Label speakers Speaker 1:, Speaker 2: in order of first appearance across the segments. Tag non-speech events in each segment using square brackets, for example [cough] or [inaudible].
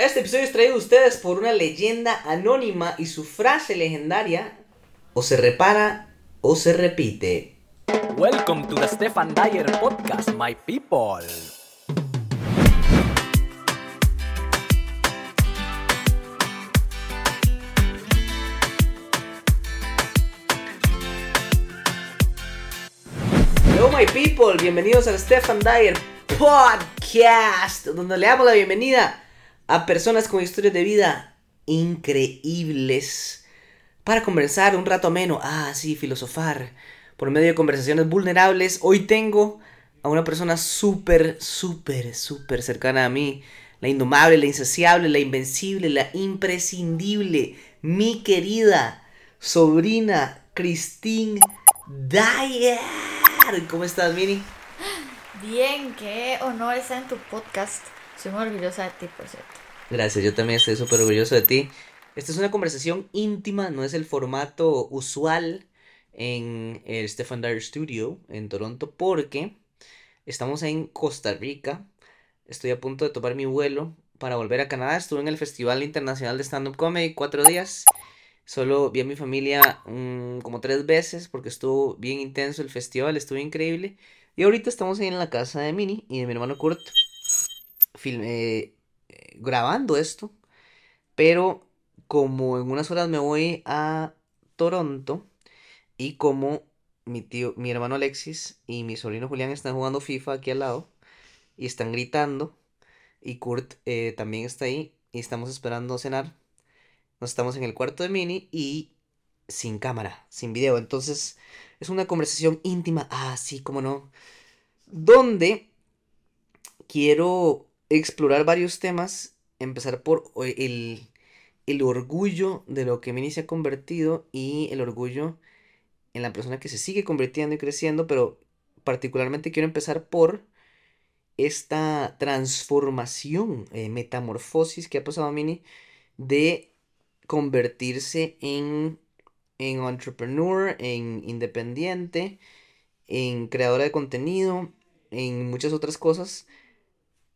Speaker 1: Este episodio es traído a ustedes por una leyenda anónima y su frase legendaria: o se repara o se repite.
Speaker 2: Welcome to the Stefan Dyer podcast, my people.
Speaker 1: Hello my people, bienvenidos al Stefan Dyer Podcast, donde le damos la bienvenida a personas con historias de vida increíbles para conversar un rato ameno, ah sí, filosofar por medio de conversaciones vulnerables. Hoy tengo a una persona súper, súper, súper cercana a mí, la indomable, la insaciable, la invencible, la imprescindible, mi querida sobrina Christine Dyer. ¿Cómo estás, Mini?
Speaker 3: Bien, qué honor estar en tu podcast. Soy muy orgullosa de ti, por cierto.
Speaker 1: Gracias, yo también estoy súper orgulloso de ti. Esta es una conversación íntima, no es el formato usual en el Stefan Dyer Studio en Toronto porque estamos en Costa Rica. Estoy a punto de tomar mi vuelo para volver a Canadá. Estuve en el Festival Internacional de Stand Up Comedy cuatro días. Solo vi a mi familia mm, como tres veces porque estuvo bien intenso el festival, estuvo increíble. Y ahorita estamos en la casa de Mini y de mi hermano Kurt filme, grabando esto. Pero como en unas horas me voy a Toronto y como mi tío, mi hermano Alexis y mi sobrino Julián están jugando FIFA aquí al lado y están gritando y Kurt eh, también está ahí y estamos esperando cenar. Nos estamos en el cuarto de Mini y sin cámara, sin video. Entonces es una conversación íntima, así ah, como no, donde quiero explorar varios temas. Empezar por el, el orgullo de lo que Mini se ha convertido y el orgullo en la persona que se sigue convirtiendo y creciendo, pero particularmente quiero empezar por esta transformación, eh, metamorfosis que ha pasado a Mini de convertirse en, en entrepreneur, en independiente, en creadora de contenido, en muchas otras cosas.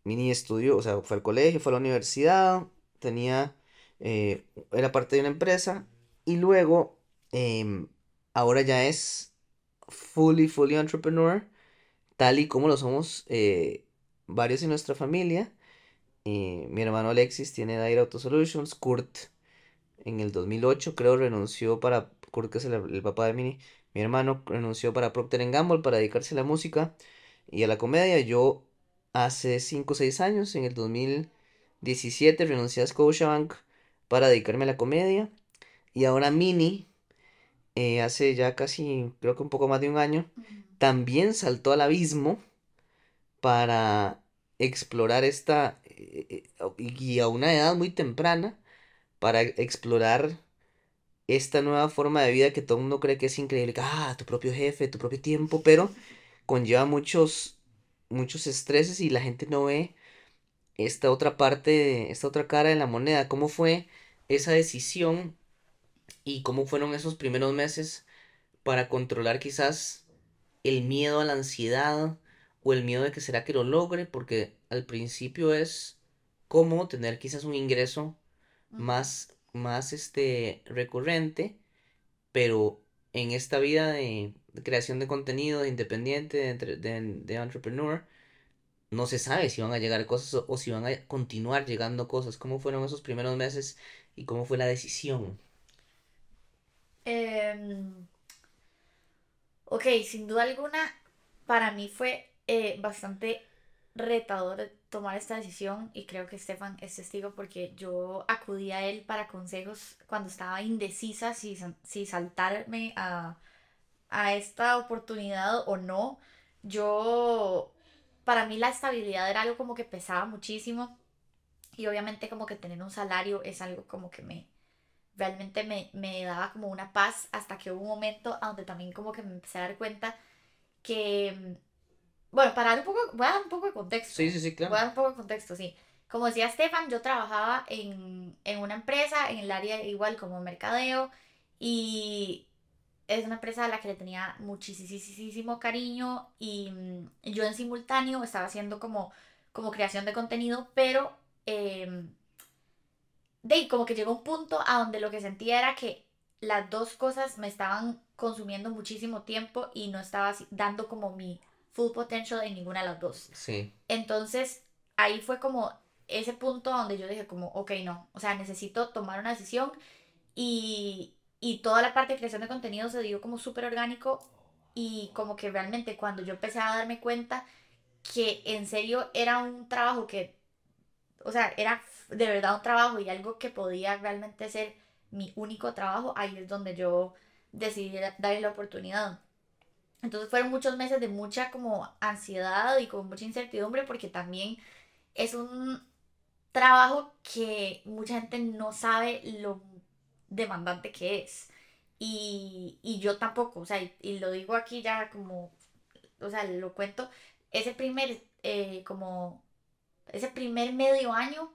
Speaker 1: Mini estudió, o sea, fue al colegio, fue a la universidad, tenía, eh, era parte de una empresa y luego em, ahora ya es fully, fully entrepreneur, tal y como lo somos eh, varios en nuestra familia. Eh, mi hermano Alexis tiene Dire Auto Solutions, Kurt en el 2008, creo, renunció para, creo que es el, papá de Mini, mi hermano renunció para Procter Gamble para dedicarse a la música y a la comedia. Yo hace 5 o 6 años, en el 2017, renuncié a Scotiabank para dedicarme a la comedia. Y ahora Mini, eh, hace ya casi, creo que un poco más de un año, también saltó al abismo para explorar esta, eh, eh, y a una edad muy temprana, para explorar esta nueva forma de vida que todo el mundo cree que es increíble, ah, tu propio jefe, tu propio tiempo, pero conlleva muchos, muchos estreses y la gente no ve esta otra parte, esta otra cara de la moneda, cómo fue esa decisión y cómo fueron esos primeros meses para controlar quizás el miedo a la ansiedad o el miedo de que será que lo logre, porque al principio es como tener quizás un ingreso más, más este, recurrente, pero en esta vida de, creación de contenido, de independiente, de, de, entrepreneur, no se sabe si van a llegar cosas o, si van a continuar llegando cosas. ¿Cómo fueron esos primeros meses y cómo fue la decisión?
Speaker 3: Em, ok, sin duda alguna, para mí fue eh, bastante retador tomar esta decisión y creo que Stefan es testigo porque yo acudí a él para consejos cuando estaba indecisa si, si saltarme a, a esta oportunidad o no. Yo, para mí la estabilidad era algo como que pesaba muchísimo y obviamente como que tener un salario es algo como que me, realmente me, me daba como una paz hasta que hubo un momento donde también como que me empecé a dar cuenta que bueno, para dar un poco, voy a dar un poco de contexto.
Speaker 1: Sí, sí, sí, claro.
Speaker 3: Voy a dar un poco de contexto, sí. Como decía Stefan, yo trabajaba en, en una empresa, en el área igual como mercadeo, y es una empresa a la que le tenía muchísimo cariño y mm, yo en simultáneo estaba haciendo como, como creación de contenido, pero em, de ahí, como que llegó un punto a donde lo que sentía era que las dos cosas me estaban consumiendo muchísimo tiempo y no estaba dando como mi full potential en ninguna de las dos.
Speaker 1: Sí.
Speaker 3: Entonces, ahí fue como ese punto donde yo dije como, ok, no, o sea, necesito tomar una decisión y, y toda la parte de creación de contenido se dio como súper orgánico y como que realmente cuando yo empecé a darme cuenta que en serio era un trabajo que, o sea, era de verdad un trabajo y algo que podía realmente ser mi único trabajo, ahí es donde yo decidí darle la oportunidad. Entonces fueron muchos meses de mucha como ansiedad y como mucha incertidumbre porque también es un trabajo que mucha gente no sabe lo demandante que es. Y, y yo tampoco, o sea, y, y lo digo aquí ya como, o sea, lo cuento, ese primer, eh, como, ese primer medio año,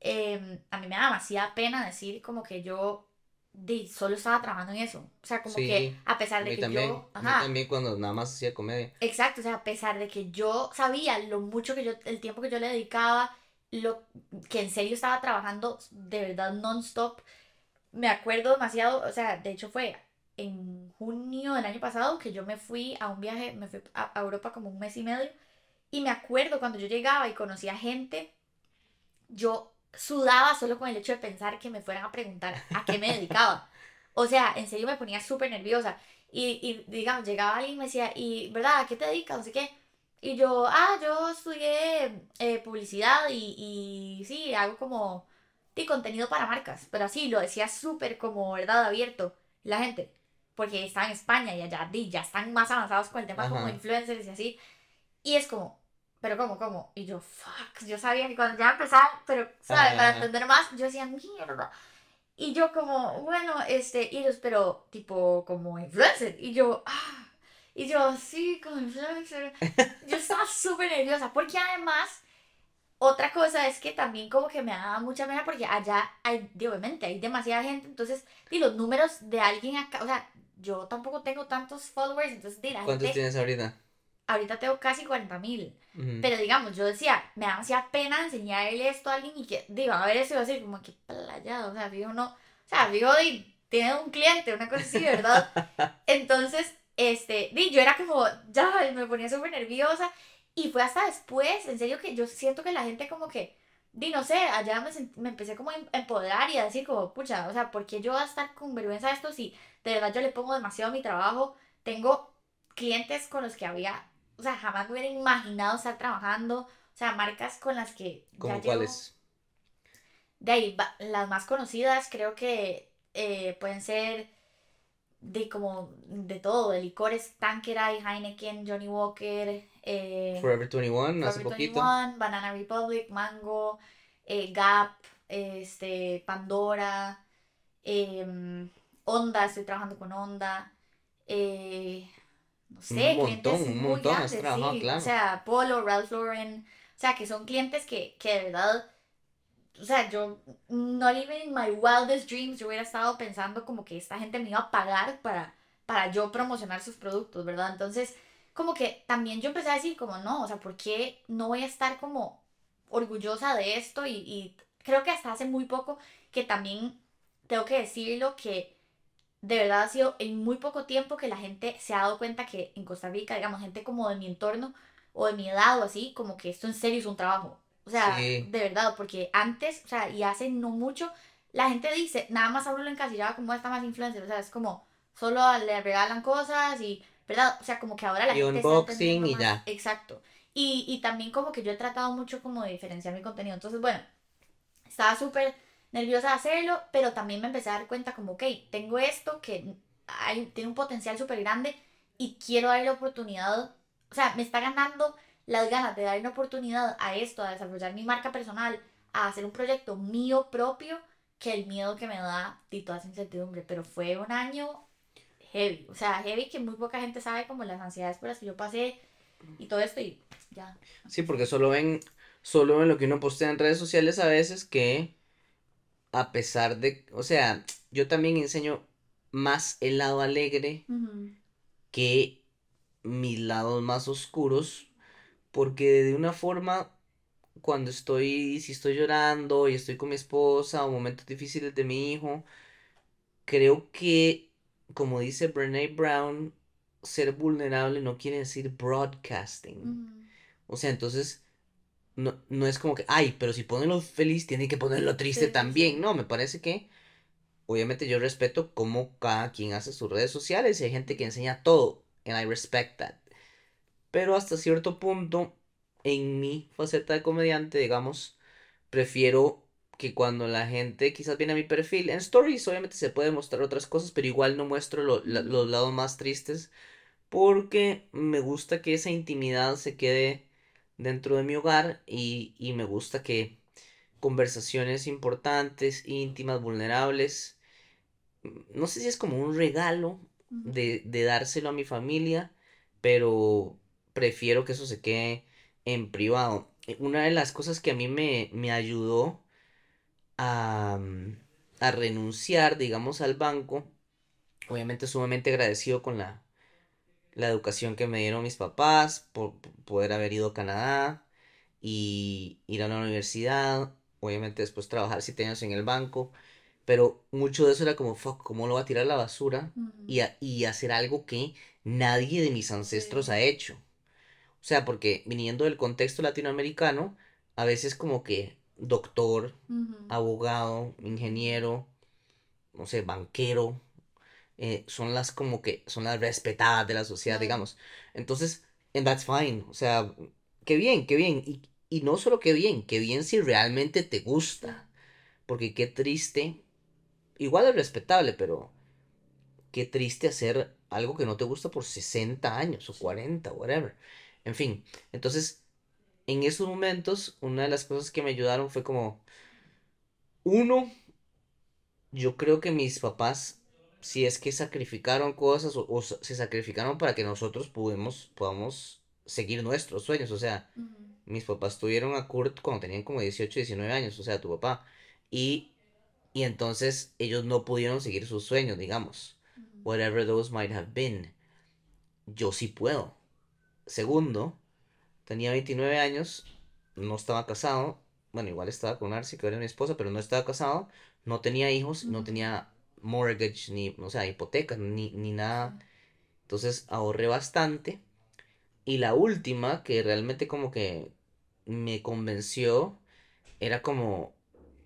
Speaker 3: eh, a mí me da demasiada pena decir como que yo di, solo estaba trabajando en eso. O sea, como
Speaker 1: Sí,
Speaker 3: que a pesar de que
Speaker 1: también.
Speaker 3: yo, ajá,
Speaker 1: también cuando nada más hacía comedia.
Speaker 3: Exacto, o sea, a pesar de que yo sabía lo mucho que yo, el tiempo que yo le dedicaba, lo que en serio estaba trabajando de verdad non-stop, me acuerdo demasiado, o sea, de hecho fue en junio del año pasado que yo me fui a un viaje, me fui a Europa como un mes y medio, y me acuerdo cuando yo llegaba y conocía gente, yo sudaba solo con el hecho de pensar que me fueran a preguntar a qué me dedicaba. O sea, en serio me ponía súper nerviosa. Y, y, digamos, llegaba alguien y me decía, ¿y verdad? ¿A qué te dedicas? No sé qué. Y yo, ah, yo estudié eh, publicidad y, y sí, hago como de contenido para marcas. Pero así, lo decía súper como, ¿verdad? Abierto. La gente. Porque estaba en España y allá ya están más avanzados con el tema como
Speaker 1: Ajá.
Speaker 3: influencers y así. Y es como, ¿pero cómo, cómo? Y yo, fuck, yo sabía que cuando ya empezaba, pero, ¿sabes? Para entender más, yo decía, mierda. Y yo como, bueno, este, y ellos, pero tipo como influencer. Y yo, ah. Y yo, sí, como influencer. Yo estaba súper nerviosa porque además, otra cosa es que también como que me daba mucha pena porque allá hay, obviamente, hay demasiada gente. Entonces, y los números de alguien acá, o sea, yo tampoco tengo tantos followers. Entonces, di, la
Speaker 1: ¿Cuántos
Speaker 3: gente,
Speaker 1: tienes ahorita?
Speaker 3: ahorita tengo casi 40 mil.
Speaker 1: Ujú.
Speaker 3: Pero digamos, yo decía, me da demasiada pena enseñarle esto a alguien y que, digo, a ver eso va a decir, como que playado, o sea, digo, no, o sea, digo, di, tiene un cliente, una cosa así, ¿verdad? [laughs] Entonces, este, di, yo era como, ya, me ponía súper nerviosa y fue hasta después, en serio, que yo siento que la gente como que, di, no sé, allá me, sent- me empecé como a em- empoderar y a decir como, pucha, o sea, ¿por qué yo voy a estar con vergüenza de esto si de verdad yo le pongo demasiado a mi trabajo? Tengo clientes con los que había, o sea, jamás me hubiera imaginado estar trabajando, o sea, marcas con las que ya
Speaker 1: ¿Cómo
Speaker 3: llevo-
Speaker 1: cuáles?
Speaker 3: de ahí, las más conocidas creo que eh, pueden ser de como de todo, de licores, Tanqueray, Heineken, Johnny Walker, eh,
Speaker 1: Forever 21, hace
Speaker 3: Forever
Speaker 1: poquito.
Speaker 3: 21, Banana Republic, Mango, eh, Gap, este, Pandora, em, Honda, estoy trabajando con Honda, eh, no sé,
Speaker 1: Un
Speaker 3: clientes
Speaker 1: montón, un
Speaker 3: muy
Speaker 1: montón
Speaker 3: grandes, sí,
Speaker 1: claro.
Speaker 3: o sea, Polo, Ralph Lauren, o sea, que son clientes que, que de verdad, o sea, yo, not even in my wildest dreams, yo hubiera estado pensando como que esta gente me iba a pagar para, para yo promocionar sus productos, ¿verdad? Entonces, como que también yo empecé a decir como, no, o sea, ¿por qué no voy a estar como orgullosa de esto? Y, y creo que hasta hace muy poco que también tengo que decirlo que de verdad ha sido en muy poco tiempo que la gente se ha dado cuenta que en Costa Rica, digamos, gente como de mi entorno o de mi edad o así, como que esto en serio es un trabajo. O sea,
Speaker 1: Sí.
Speaker 3: de verdad, porque antes, o sea, y hace no mucho, la gente dice, nada más a uno lo encasillaba como esta más influencer, o sea, es como solo le regalan cosas y, ¿verdad? O sea, como que ahora la
Speaker 1: Y
Speaker 3: gente
Speaker 1: unboxing y ya.
Speaker 3: Exacto. Y, y también como que yo he tratado mucho como de diferenciar mi contenido. Entonces, bueno, estaba súper nerviosa de hacerlo, pero también me empecé a dar cuenta como, ok, tengo esto que hay, tiene un potencial súper grande y quiero darle oportunidad, o sea, me está ganando las ganas de darle una oportunidad a esto, a desarrollar mi marca personal, a hacer un proyecto mío propio, que el miedo que me da y toda esa incertidumbre. Pero fue un año heavy, o sea, heavy que muy poca gente sabe como las ansiedades por las que yo pasé y todo esto y ya.
Speaker 1: Sí, porque solo ven, solo ven lo que uno postea en redes sociales a veces que a pesar de, o sea, yo también enseño más el lado alegre que mis lados más oscuros, porque de una forma cuando estoy, si estoy llorando y estoy con mi esposa o momentos difíciles de mi hijo, creo que, como dice Brene Brown, ser vulnerable no quiere decir broadcasting. O sea, entonces, no, no es como que, ay, pero si ponen lo feliz, tienen que ponerlo triste
Speaker 3: sí,
Speaker 1: también.
Speaker 3: sí.
Speaker 1: No, me parece que, obviamente yo respeto cómo cada quien hace sus redes sociales y hay gente que enseña todo, and I respect that. Pero hasta cierto punto, en mi faceta de comediante, digamos, prefiero que cuando la gente quizás viene a mi perfil, en stories obviamente se puede mostrar otras cosas, pero igual no muestro lo- la- los lados más tristes porque me gusta que esa intimidad se quede dentro de mi hogar y, y me gusta que conversaciones importantes, íntimas, vulnerables, no sé si es como un regalo de, de dárselo a mi familia, pero prefiero que eso se quede en privado. Una de las cosas que a mí me, me ayudó a, a renunciar, digamos, al banco, obviamente sumamente agradecido con la, la educación que me dieron mis papás, por, poder haber ido a Canadá y ir a la universidad, obviamente después trabajar siete años en el banco, pero mucho de eso era como, fuck, ¿cómo lo voy a tirar a la basura? Y, a- y hacer algo que nadie de mis ancestros
Speaker 3: Sí.
Speaker 1: ha hecho. O sea, porque viniendo del contexto latinoamericano, a veces como que doctor, abogado, ingeniero, no sé, banquero, eh, son las como que son las respetadas de la sociedad, digamos. Entonces, and that's fine. O sea, qué bien, qué bien. Y, y no solo qué bien, qué bien si realmente te gusta. Porque qué triste. Igual es respetable, pero qué triste hacer algo que no te gusta por 60 años o 40, whatever. En fin, entonces, en esos momentos, una de las cosas que me ayudaron fue como, uno, yo creo que mis papás, si es que sacrificaron cosas o, se sacrificaron para que nosotros pudimos, podamos seguir nuestros sueños. O sea, mis papás tuvieron a Kurt cuando tenían como 18, 19 años, o sea, tu papá. Y, y entonces ellos no pudieron seguir sus sueños, digamos whatever those might have been. Yo sí puedo. Segundo, tenía 29 años, no estaba casado. Bueno, igual estaba con Arce, que era mi esposa, pero no estaba casado. No tenía hijos, no tenía mortgage, ni, o sea, hipoteca, ni, ni nada. Entonces ahorré bastante. Y la última, que realmente como que me convenció, era como,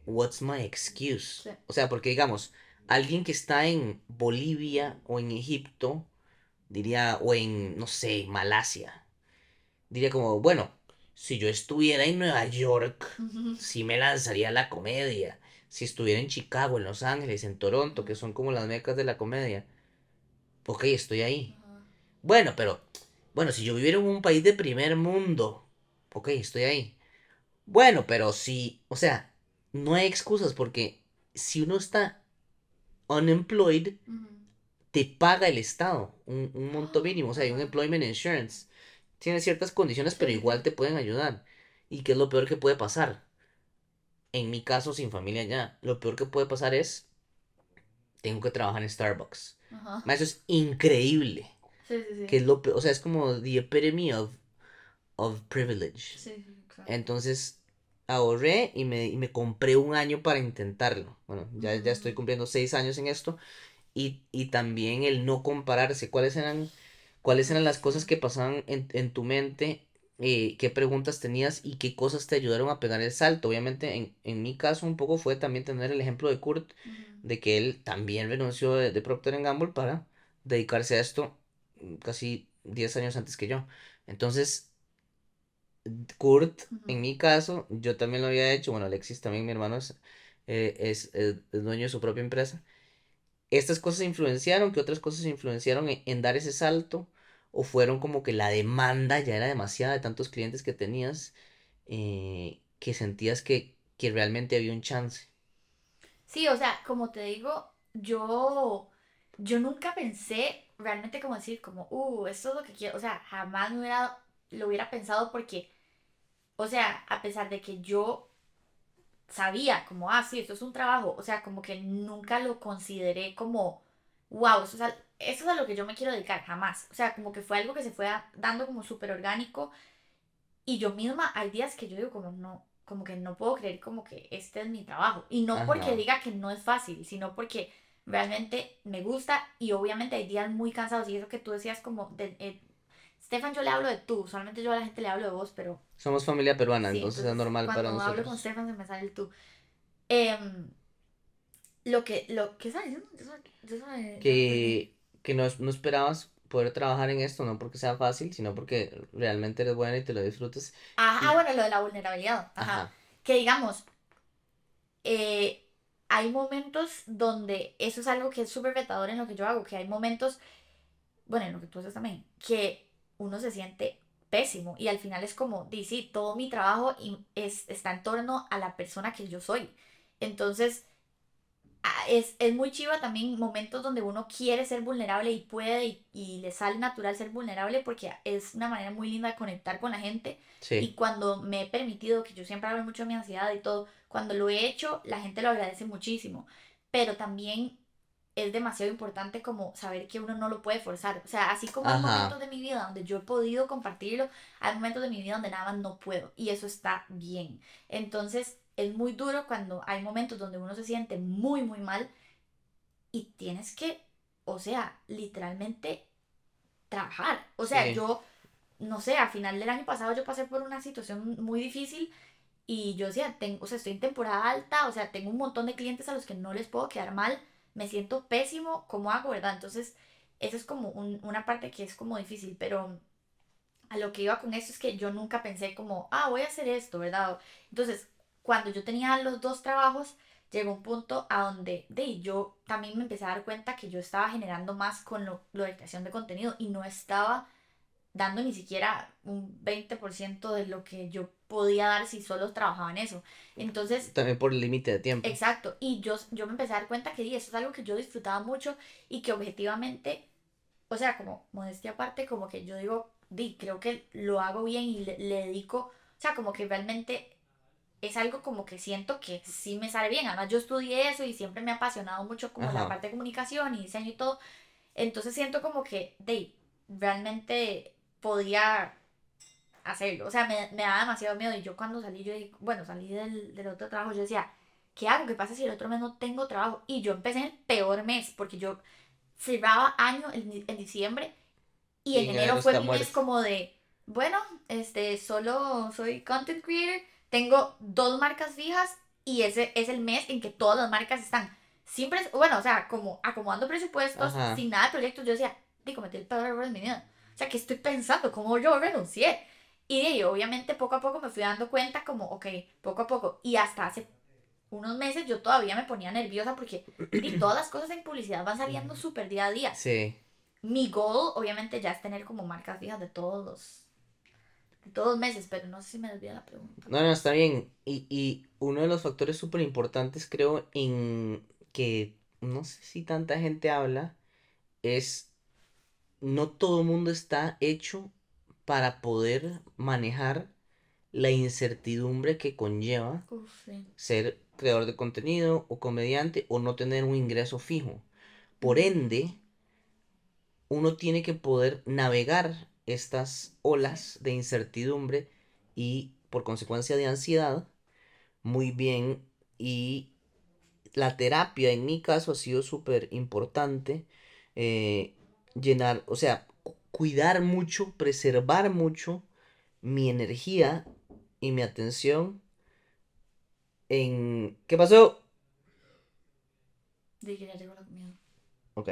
Speaker 1: what's my excuse?
Speaker 3: Sí.
Speaker 1: O sea, porque digamos, alguien que está en Bolivia o en Egipto, diría, o en, no sé, Malasia, diría como, bueno, si yo estuviera en Nueva York,
Speaker 3: Ujú.
Speaker 1: sí me lanzaría a la comedia. Si estuviera en Chicago, en Los Ángeles, en Toronto, que son como las mecas de la comedia, ok, estoy ahí. Bueno, pero, bueno, si yo viviera en un país de primer mundo, ok, estoy ahí. Bueno, pero si, o sea, no hay excusas porque si uno está unemployed, te paga el Estado un, un monto mínimo, o sea, hay un employment insurance. Tiene ciertas condiciones, pero igual te pueden ayudar. ¿Y qué es lo peor que puede pasar? En mi caso, sin familia ya, lo peor que puede pasar es, tengo que trabajar en Starbucks.
Speaker 3: Ajá.
Speaker 1: Eso es increíble.
Speaker 3: Sí, sí, sí.
Speaker 1: Que es lo peor, o sea, es como the epitome of, of privilege.
Speaker 3: Sí, claro.
Speaker 1: Entonces ahorré y me, y me compré un año para intentarlo. Bueno, ya, ya estoy cumpliendo seis años en esto. Y, y también el no compararse. ¿Cuáles eran, cuáles eran las cosas que pasaban en, en tu mente? eh, qué preguntas tenías y qué cosas te ayudaron a pegar el salto. Obviamente, en, en mi caso, un poco fue también tener el ejemplo de Kurt, de que él también renunció de, de Procter Gamble para dedicarse a esto mm, casi 10 años antes que yo. Entonces, Kurt, en mi caso, yo también lo había hecho. Bueno, Alexis también, mi hermano, es, eh, es, eh, es dueño de su propia empresa. ¿Estas cosas influenciaron? ¿Qué otras cosas influenciaron en, dar ese salto? ¿O fueron como que la demanda ya era demasiada de tantos clientes que tenías eh, que sentías que, que realmente había un chance?
Speaker 3: Sí, o sea, como te digo, yo, yo nunca pensé realmente como decir, como, uh, esto es lo que quiero. O sea, jamás me lo hubiera pensado porque, o sea, a pesar de que yo sabía, como, ah, sí, esto es un trabajo, o sea, como que nunca lo consideré como, wow, eso es, al- eso es a lo que yo me quiero dedicar, jamás. O sea, como que fue algo que se fue a- dando como súper orgánico Y yo misma, hay días que yo digo como no, como que no puedo creer como que este es mi trabajo. Y no porque diga que no es fácil, sino porque realmente me gusta y obviamente hay días muy cansados. Y eso que tú decías como, de, eh, Stefan, yo le hablo de tú, solamente yo a la gente le hablo de vos, pero
Speaker 1: Somos familia peruana,
Speaker 3: Sí,
Speaker 1: entonces, es
Speaker 3: entonces,
Speaker 1: normal para
Speaker 3: Cuando hablo con
Speaker 1: nosotros.
Speaker 3: Stefan se me sale el tú. Em, lo que, lo que sabes, yo- yo-
Speaker 1: Que, que no, no esperabas poder trabajar en esto, no porque sea fácil, sino porque realmente eres buena y te lo disfrutes.
Speaker 3: Ajá,
Speaker 1: y-
Speaker 3: bueno, lo de la vulnerabilidad. Ajá.
Speaker 1: Ajá.
Speaker 3: Que digamos, eh, hay momentos donde eso es algo que es súper retador en lo que yo hago, que hay momentos, bueno, en lo que tú haces también, que uno se siente pésimo y al final es como, di, sí, todo mi trabajo y es, está en torno a la persona que yo soy. Entonces, es, es muy chiva también momentos donde uno quiere ser vulnerable y puede y, y le sale natural ser vulnerable porque es una manera muy linda de conectar con la gente. Y
Speaker 1: Sí,
Speaker 3: cuando me he permitido, que yo siempre hablo mucho de mi ansiedad y todo, cuando lo he hecho, la gente lo agradece muchísimo. Pero también es demasiado importante como saber que uno no lo puede forzar. O sea, así como hay
Speaker 1: Ajá.
Speaker 3: momentos de mi vida donde yo he podido compartirlo, hay momentos de mi vida donde nada más no puedo. Y eso está bien. Entonces, es muy duro cuando hay momentos donde uno se siente muy, muy mal y tienes que, o sea, literalmente trabajar. O sea,
Speaker 1: Sí.
Speaker 3: yo, no sé, a final del año pasado yo pasé por una situación muy difícil y yo decía, tengo, o sea, estoy en temporada alta, o sea, tengo un montón de clientes a los que no les puedo quedar mal, me siento pésimo, ¿cómo hago, verdad? Entonces, eso es como un- una parte que es como difícil, pero a lo que iba con eso es que yo nunca pensé como, ah, voy a hacer esto, ¿verdad? Entonces, cuando yo tenía los dos trabajos, llegó un punto a donde de, yo también me empecé a dar cuenta que yo estaba generando más con lo, lo de creación de contenido y no estaba dando ni siquiera un 20% de lo que yo podía dar si solo trabajaba en eso. Entonces,
Speaker 1: también por el límite de tiempo.
Speaker 3: Exacto, y yo, yo me empecé a dar cuenta que di, eso es algo que yo disfrutaba mucho y que objetivamente, o sea, como modestia aparte, como que yo digo, di, creo que lo hago bien y le, le dedico, o sea, como que realmente es algo como que siento que sí me sale bien. Además, yo estudié eso y siempre me ha apasionado mucho como la parte de comunicación y diseño y todo. Entonces siento como que, de, realmente podía hacerlo. O sea, me, me daba demasiado miedo. Y yo cuando salí, yo dije, bueno, salí del, del otro trabajo, yo decía, ¿qué hago? ¿Qué pasa si el otro mes no tengo trabajo? Y yo empecé en el peor mes, porque yo cerraba año en, en diciembre y
Speaker 1: Y
Speaker 3: en
Speaker 1: en
Speaker 3: enero fue mi mes como de, bueno, este, solo soy content creator, tengo dos marcas fijas y ese es el mes en que todas las marcas están siempre, bueno, o sea, como acomodando presupuestos,
Speaker 1: Ajá.
Speaker 3: sin nada de proyectos, yo decía, di, cometí el peor error de mi vida. O sea, ¿qué estoy pensando? ¿Cómo yo renuncié? Y de ahí, obviamente, poco a poco me fui dando cuenta como, ok, poco a poco. Y hasta hace unos meses yo todavía me ponía nerviosa porque di, todas las cosas en publicidad van saliendo súper día a día.
Speaker 1: Sí.
Speaker 3: Mi goal, obviamente, ya es tener como marcas fijas de todos los, de todos los meses, pero no sé si me desvía la pregunta.
Speaker 1: No, no, está bien. Y, y uno de los factores súper importantes, creo, en que no sé si tanta gente habla, es no todo el mundo está hecho para poder manejar la incertidumbre que conlleva
Speaker 3: Uf, sí.
Speaker 1: ser creador de contenido o comediante o no tener un ingreso fijo. Por ende, uno tiene que poder navegar estas olas de incertidumbre y por consecuencia de ansiedad muy bien y la terapia en mi caso ha sido súper importante eh, llenar, o sea, cu- cuidar mucho, preservar mucho mi energía y mi atención en... ¿Qué pasó?
Speaker 3: Dije que ya llegó la comida.
Speaker 1: Ok,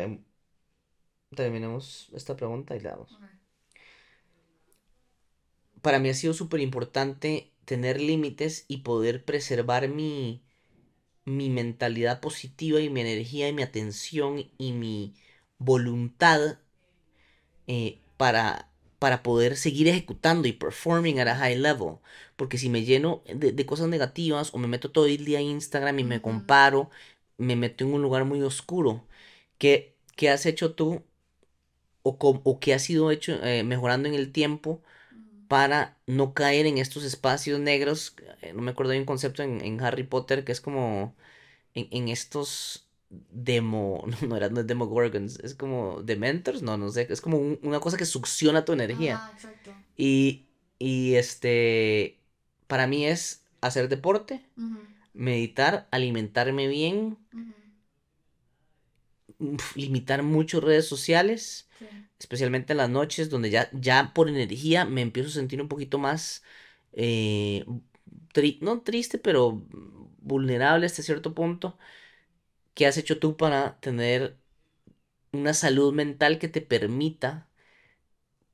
Speaker 1: terminemos esta pregunta y la damos. Para mí ha sido súper importante tener límites y poder preservar mi, mi mentalidad positiva y mi energía y mi atención y mi voluntad eh, para, para poder seguir ejecutando y performing at a high level. Porque si me lleno de, de cosas negativas o me meto todo el día en Instagram y me comparo, me meto en un lugar muy oscuro. ¿Qué, qué has hecho tú o, o qué has ido hecho eh, mejorando en el tiempo
Speaker 3: Mm.
Speaker 1: para no caer en estos espacios negros? Eh, no me acuerdo, hay un concepto en, en Harry Potter que es como en, en estos demo, [laughs] no, era, no es demogorgons, es como dementors, no, no sé, es como un- una cosa que succiona tu energía.
Speaker 3: Ah, exacto.
Speaker 1: Y Y este, para mí es hacer deporte, meditar, alimentarme bien, uf, limitar mucho redes sociales,
Speaker 3: sí.
Speaker 1: especialmente en las noches, donde ya, ya por energía me empiezo a sentir un poquito más, eh, tri- no triste, pero vulnerable hasta cierto punto. ¿Qué has hecho tú para tener una salud mental que te permita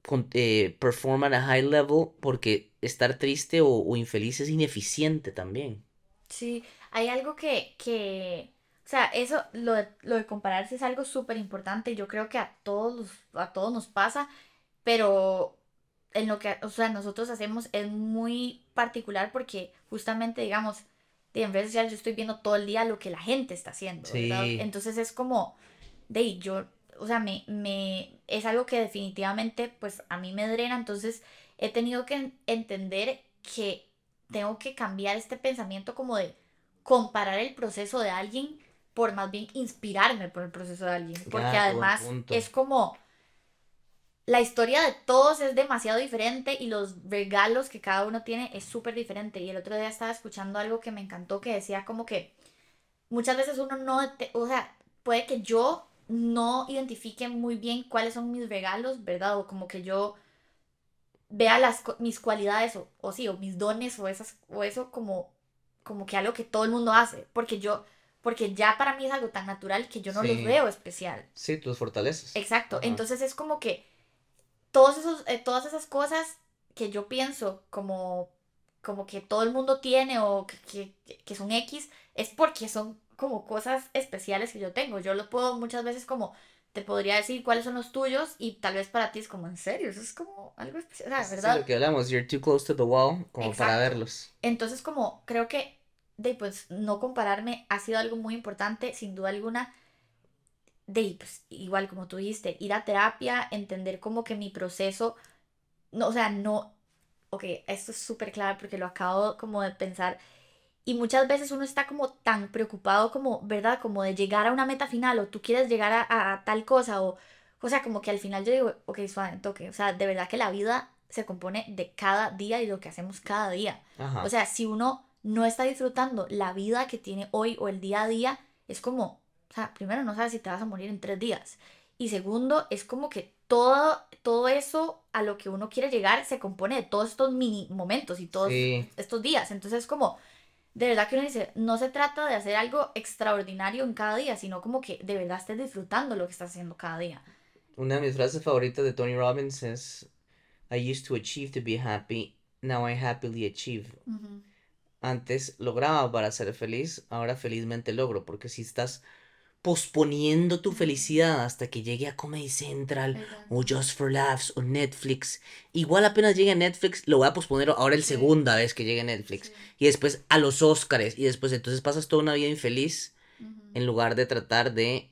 Speaker 1: con- eh, perform a high level? Porque estar triste o, infeliz es ineficiente también.
Speaker 3: Sí, hay algo que, que, o sea, eso, lo de, lo de compararse es algo súper importante. Yo creo que a todos, a todos nos pasa, pero en lo que, o sea, nosotros hacemos es muy particular porque justamente, digamos, de en redes sociales yo estoy viendo todo el día lo que la gente está haciendo. Entonces es como, de yo, o sea, me, me, es algo que definitivamente, pues, a mí me drena, entonces he tenido que en- entender que tengo que cambiar este pensamiento como de comparar el proceso de alguien por más bien inspirarme por el proceso de alguien. Porque además es como la historia de todos es demasiado diferente y los regalos que cada uno tiene es súper diferente. Y el otro día estaba escuchando algo que me encantó que decía como que muchas veces uno no, o sea, puede que yo no identifique muy bien cuáles son mis regalos, ¿verdad? O como que yo vea las, mis cualidades o, o sí, o mis dones o, esas, o eso como, como que algo que todo el mundo hace, porque yo, porque ya para mí es algo tan natural que yo no los veo especial.
Speaker 1: Sí, tus fortalezas.
Speaker 3: Exacto,
Speaker 1: Ajá.
Speaker 3: entonces es como que todos esos, eh, todas esas cosas que yo pienso como, como que todo el mundo tiene o que, que, que son X, es porque son como cosas especiales que yo tengo. Yo lo puedo muchas veces como, te podría decir cuáles son los tuyos y tal vez para ti es como, en serio, eso es como algo especial, o sea,
Speaker 1: Sí,
Speaker 3: ¿verdad?
Speaker 1: lo que hablamos, you're too close to the wall como para verlos.
Speaker 3: Entonces, como creo que de pues no compararme ha sido algo muy importante, sin duda alguna. De pues igual como tú dijiste, ir a terapia, entender como que mi proceso, no, o sea, no, ok, esto es súper clave porque lo acabo como de pensar. Y muchas veces uno está como tan preocupado como, ¿verdad? Como de llegar a una meta final o tú quieres llegar a, a tal cosa o, o sea, como que al final yo digo, ok, suave, toque, o sea, de verdad que la vida se compone de cada día y lo que hacemos cada día.
Speaker 1: Ajá.
Speaker 3: O sea, si uno no está disfrutando la vida que tiene hoy o el día a día, es como, sea, primero no sabes si te vas a morir en tres días. Y segundo, es como que todo, todo eso a lo que uno quiere llegar se compone de todos estos mini momentos y todos
Speaker 1: Sí.
Speaker 3: estos días. Entonces es como, de verdad que uno dice, no se trata de hacer algo extraordinario en cada día, sino como que de verdad estés disfrutando lo que estás haciendo cada día.
Speaker 1: Una de mis frases favoritas de Tony Robbins es I used to achieve to be happy, now I happily achieve. Antes lograba para ser feliz, ahora felizmente logro, porque si estás posponiendo tu felicidad hasta que llegue a Comedy Central o Just for Laughs o Netflix, igual apenas llegue a Netflix, lo voy a posponer ahora el
Speaker 3: Sí.
Speaker 1: segunda vez que llegue a Netflix.
Speaker 3: Sí.
Speaker 1: Y después a los Oscars, y después entonces pasas toda una vida infeliz en lugar de tratar de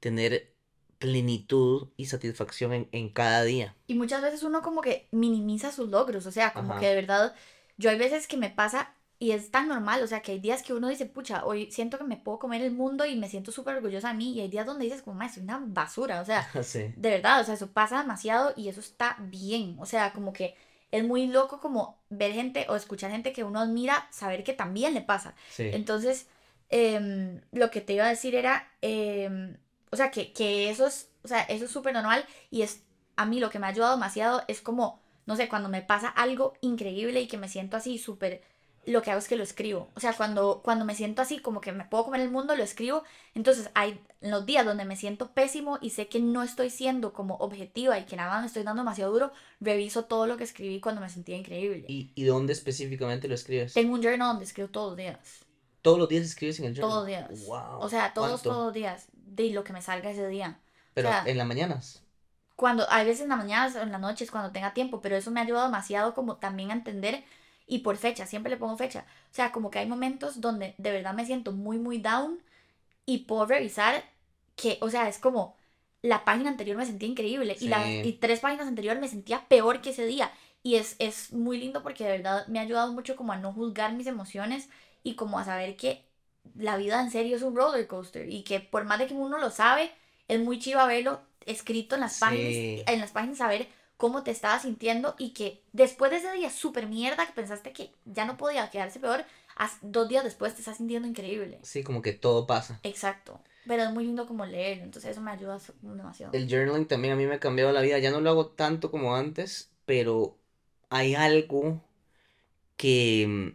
Speaker 1: tener plenitud y satisfacción en, en cada día.
Speaker 3: Y muchas veces uno como que minimiza sus logros, o sea, como
Speaker 1: Ajá.
Speaker 3: que de verdad, yo hay veces que me pasa y es tan normal, o sea, que hay días que uno dice, pucha, hoy siento que me puedo comer el mundo y me siento súper orgullosa de mí, y hay días donde dices, como, "Ma, soy una basura, o sea, [laughs]
Speaker 1: Sí.
Speaker 3: de verdad, o sea, eso pasa demasiado y eso está bien, o sea, como que es muy loco como ver gente o escuchar gente que uno admira, saber que también le pasa.
Speaker 1: Sí.
Speaker 3: Entonces, em, lo que te iba a decir era, em, o sea, que, que eso es, o sea, eso es súper normal y es, a mí lo que me ha ayudado demasiado es como, no sé, cuando me pasa algo increíble y que me siento así súper, lo que hago es que lo escribo. O sea, cuando, cuando me siento así como que me puedo comer el mundo, lo escribo. Entonces, hay los días donde me siento pésimo y sé que no estoy siendo como objetiva y que nada más me estoy dando demasiado duro, reviso todo lo que escribí cuando me sentía increíble.
Speaker 1: ¿Y, y dónde específicamente lo escribes?
Speaker 3: Tengo un journal donde escribo todos los días.
Speaker 1: Todos los días escribes en el journal.
Speaker 3: Todos los días.
Speaker 1: Wow.
Speaker 3: O sea, todos,
Speaker 1: ¿Cuánto?
Speaker 3: todos los días. De lo que me salga ese día.
Speaker 1: Pero
Speaker 3: o sea,
Speaker 1: en las mañanas.
Speaker 3: Cuando, hay veces en la mañana o en las noches cuando tenga tiempo, pero eso me ha ayudado demasiado como también a entender y por fecha, siempre le pongo fecha. O sea, como que hay momentos donde de verdad me siento muy, muy down y puedo revisar que, o sea, es como la página anterior me sentía increíble y, la,
Speaker 1: Sí.
Speaker 3: y tres páginas anteriores me sentía peor que ese día. Y es, es muy lindo porque de verdad me ha ayudado mucho como a no juzgar mis emociones y como a saber que la vida en serio es un roller coaster y que por más de que uno lo sabe, es muy chido verlo escrito en las
Speaker 1: Sí.
Speaker 3: páginas, en las páginas saber cómo te estabas sintiendo y que después de ese día súper mierda que pensaste que ya no podía quedarse peor, dos días después te estás sintiendo increíble.
Speaker 1: Sí, como que todo pasa.
Speaker 3: Exacto. Pero es muy lindo como leerlo, entonces eso me ayuda demasiado.
Speaker 1: El journaling también a mí me ha cambiado la vida. Ya no lo hago tanto como antes, pero hay algo que... mm,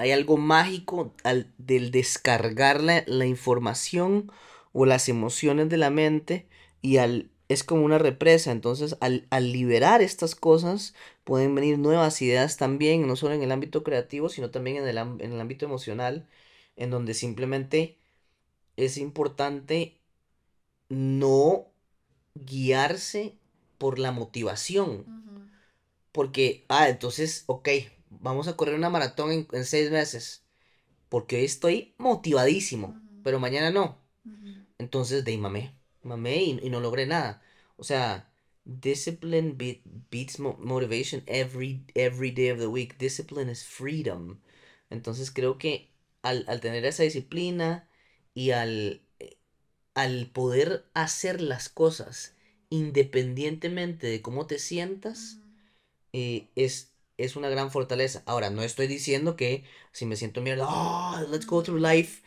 Speaker 1: Hay algo mágico al, del descargar la, la información o las emociones de la mente y al... Es como una represa, entonces al, al liberar estas cosas pueden venir nuevas ideas también, no solo en el ámbito creativo, sino también en el, am- en el ámbito emocional, en donde simplemente es importante no guiarse por la motivación. Porque, ah, entonces, ok, vamos a correr una maratón en, en seis meses. Porque hoy estoy motivadísimo, pero mañana no. Entonces, de mamé, mamé y, y no logré nada. O sea, discipline be- beats mo- motivation every, every day of the week. Discipline is freedom. Entonces, creo que al, al tener esa disciplina y al, al poder hacer las cosas independientemente de cómo te sientas, eh, es, es una gran fortaleza. Ahora, no estoy diciendo que si me siento mierda, "Ah, let's go through life,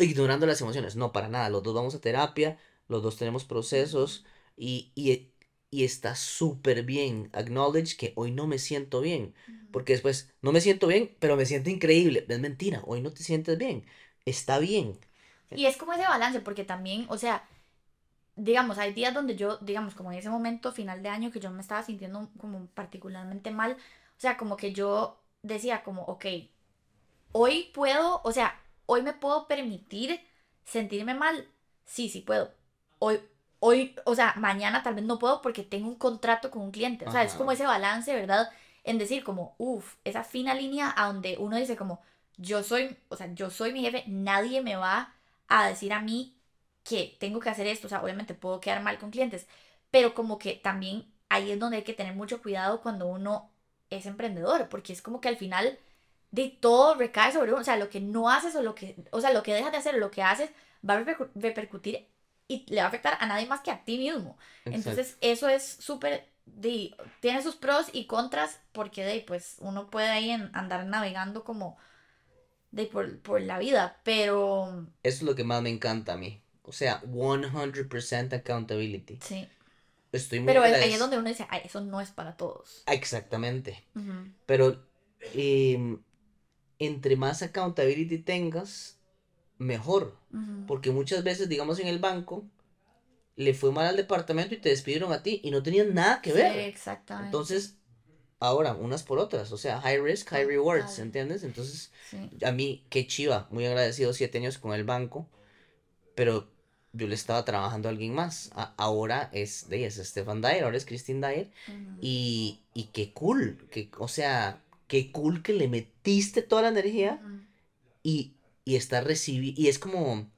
Speaker 1: ignorando las emociones. No, para nada. Los dos vamos a terapia, los dos tenemos procesos y, y, y está súper bien. Acknowledge que hoy no me siento bien. Porque después, no me siento bien, pero me siento increíble. Es mentira, hoy no te sientes bien. Está bien.
Speaker 3: Y es como ese balance, porque también, o sea, digamos, hay días donde yo, digamos, como en ese momento final de año que yo me estaba sintiendo como particularmente mal, o sea, como que yo decía como, ok, hoy puedo, o sea, hoy me puedo permitir sentirme mal, sí, sí puedo. Hoy, hoy, o sea, mañana tal vez no puedo porque tengo un contrato con un cliente, o sea, es
Speaker 1: Ajá.
Speaker 3: como ese balance, ¿verdad? En decir como, uff, esa fina línea a donde uno dice como, yo soy, o sea, yo soy mi jefe, nadie me va a decir a mí que tengo que hacer esto, o sea, obviamente puedo quedar mal con clientes, pero como que también ahí es donde hay que tener mucho cuidado cuando uno es emprendedor, porque es como que al final de todo recae sobre uno, o sea, lo que no haces o lo que, o sea, lo que dejas de hacer o lo que haces va a repercu- repercutir y le va a afectar a nadie más que a ti mismo. Entonces, eso es súper, de- tiene sus pros y contras, porque de pues uno puede ahí en- andar navegando como de por, por la vida, pero
Speaker 1: Eso es lo que más me encanta a mí. O sea, 100% accountability.
Speaker 3: sí.
Speaker 1: Estoy muy
Speaker 3: Pero ahí es donde uno dice, ay, eso no es para todos.
Speaker 1: Exactamente.
Speaker 3: Ujú,
Speaker 1: Pero em, entre más accountability tengas, mejor.
Speaker 3: ujú.
Speaker 1: Porque muchas veces, digamos, en el banco, le fue mal al departamento y te despidieron a ti y no tenían nada que
Speaker 3: Sí,
Speaker 1: ver.
Speaker 3: exactamente.
Speaker 1: Entonces, ahora, unas por otras. O sea, high risk, high rewards. ¿entiendes? Entonces,
Speaker 3: Sí.
Speaker 1: a mí, qué chiva, muy agradecido siete años con el banco, pero yo le estaba trabajando a alguien más. A- ahora es de es Stefan Dyer, ahora es Christine Dyer. Y, y qué cool, que, o sea, qué cool que le metiste toda la energía
Speaker 3: Ujú.
Speaker 1: y, y está recibiendo. Y es como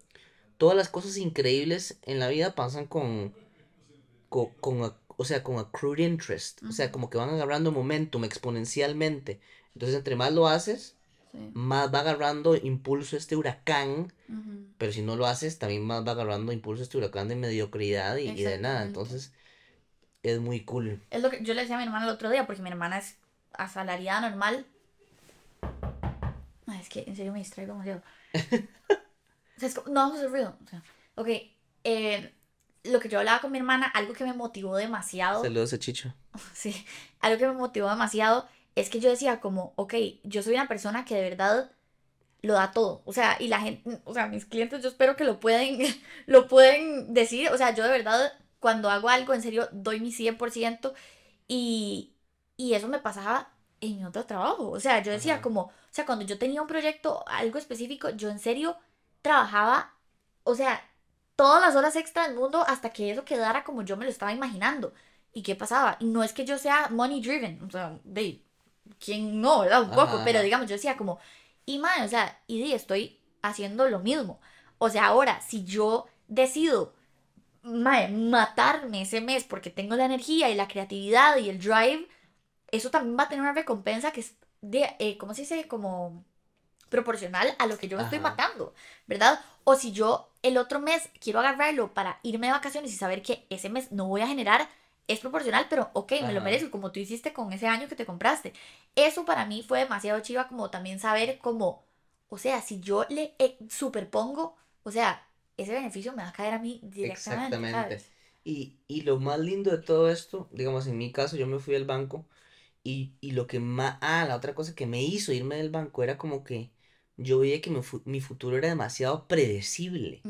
Speaker 1: todas las cosas increíbles en la vida pasan con, con, con o sea, con accrued interest. O sea, como que van agarrando momentum exponencialmente. Entonces, entre más lo haces,
Speaker 3: Sí.
Speaker 1: más va agarrando impulso este huracán.
Speaker 3: Ujú.
Speaker 1: Pero si no lo haces, también más va agarrando impulso este huracán de mediocridad y, y de nada. Entonces, es muy cool.
Speaker 3: Es lo que yo le decía a mi hermana el otro día, porque mi hermana es asalariada normal. Es que en serio me distraigo demasiado. [laughs] O sea, es como- no vamos a hacer ruido. O sea, ok, eh, lo que yo hablaba con mi hermana, algo que me motivó demasiado.
Speaker 1: Saludos a Chicho. [laughs]
Speaker 3: Sí, algo que me motivó demasiado es que yo decía como, ok, yo soy una persona que de verdad lo da todo. O sea, y la gente, o sea, mis clientes yo espero que lo pueden, [laughs] lo pueden decir. O sea, yo de verdad cuando hago algo, en serio, doy mi 100% y, y eso me pasaba en otro trabajo. O sea, yo decía
Speaker 1: Ajá.
Speaker 3: como, o sea, cuando yo tenía un proyecto, algo específico, yo en serio trabajaba, o sea, todas las horas extra del mundo hasta que eso quedara como yo me lo estaba imaginando. ¿Y qué pasaba? Y no es que yo sea money driven, o sea, de quién no, ¿verdad? Un poco,
Speaker 1: Ajá,
Speaker 3: pero digamos, yo decía como, y man, o sea, y estoy haciendo lo mismo. O sea, ahora, si yo decido mae, matarme ese mes porque tengo la energía y la creatividad y el drive, eso también va a tener una recompensa que es de, eh, ¿cómo se dice? Como proporcional a lo que yo me estoy matando, ¿verdad? O si yo el otro mes quiero agarrarlo para irme de vacaciones y saber que ese mes no voy a generar es proporcional, pero ok, me lo merezco, como tú hiciste con ese año que te compraste. Eso para mí fue demasiado chiva, como también saber como, o sea, si yo le eh, superpongo, o sea, ese beneficio me va a caer a mí directamente,
Speaker 1: Exactamente. Y, y lo más lindo de todo esto, digamos, en mi caso, yo me fui al banco y, y lo que más, ah, la otra cosa que me hizo irme del banco era como que yo veía que mi, fu- mi futuro era demasiado predecible.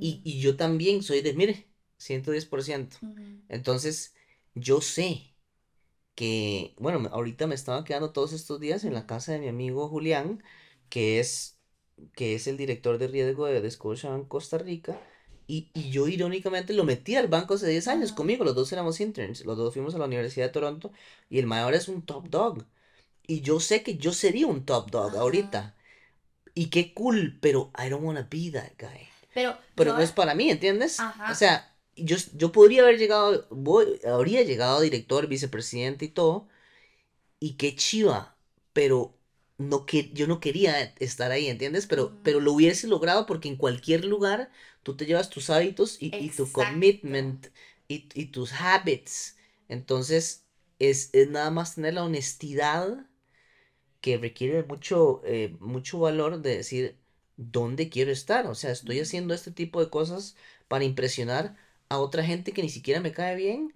Speaker 1: Y, y yo también soy de, mire, 110%.
Speaker 3: ujú.
Speaker 1: Entonces, yo sé que, bueno, ahorita me estaba quedando todos estos días en la casa de mi amigo Julián, que es, que es el director de riesgo de, de Scotiabank Costa Rica, y, y yo irónicamente lo metí al banco hace 10 años conmigo, los dos éramos interns, los dos fuimos a la Universidad de Toronto, y el mayor es un top dog, y yo sé que yo sería un top dog
Speaker 3: Ajá.
Speaker 1: ahorita, y qué cool, pero I don't wanna be that guy.
Speaker 3: Pero,
Speaker 1: Pero no es para mí, ¿entiendes?
Speaker 3: Ajá.
Speaker 1: O sea, yo, yo podría haber llegado, voy, habría llegado director, vicepresidente y todo, y qué chiva, pero no que, yo no quería estar ahí, ¿entiendes? Pero, pero lo hubiese logrado porque en cualquier lugar tú te llevas tus hábitos y, y tu commitment y, y tus habits. Entonces, es, es nada más tener la honestidad que requiere mucho, eh, mucho valor de decir dónde quiero estar. O sea, estoy haciendo este tipo de cosas para impresionar a otra gente que ni siquiera me cae bien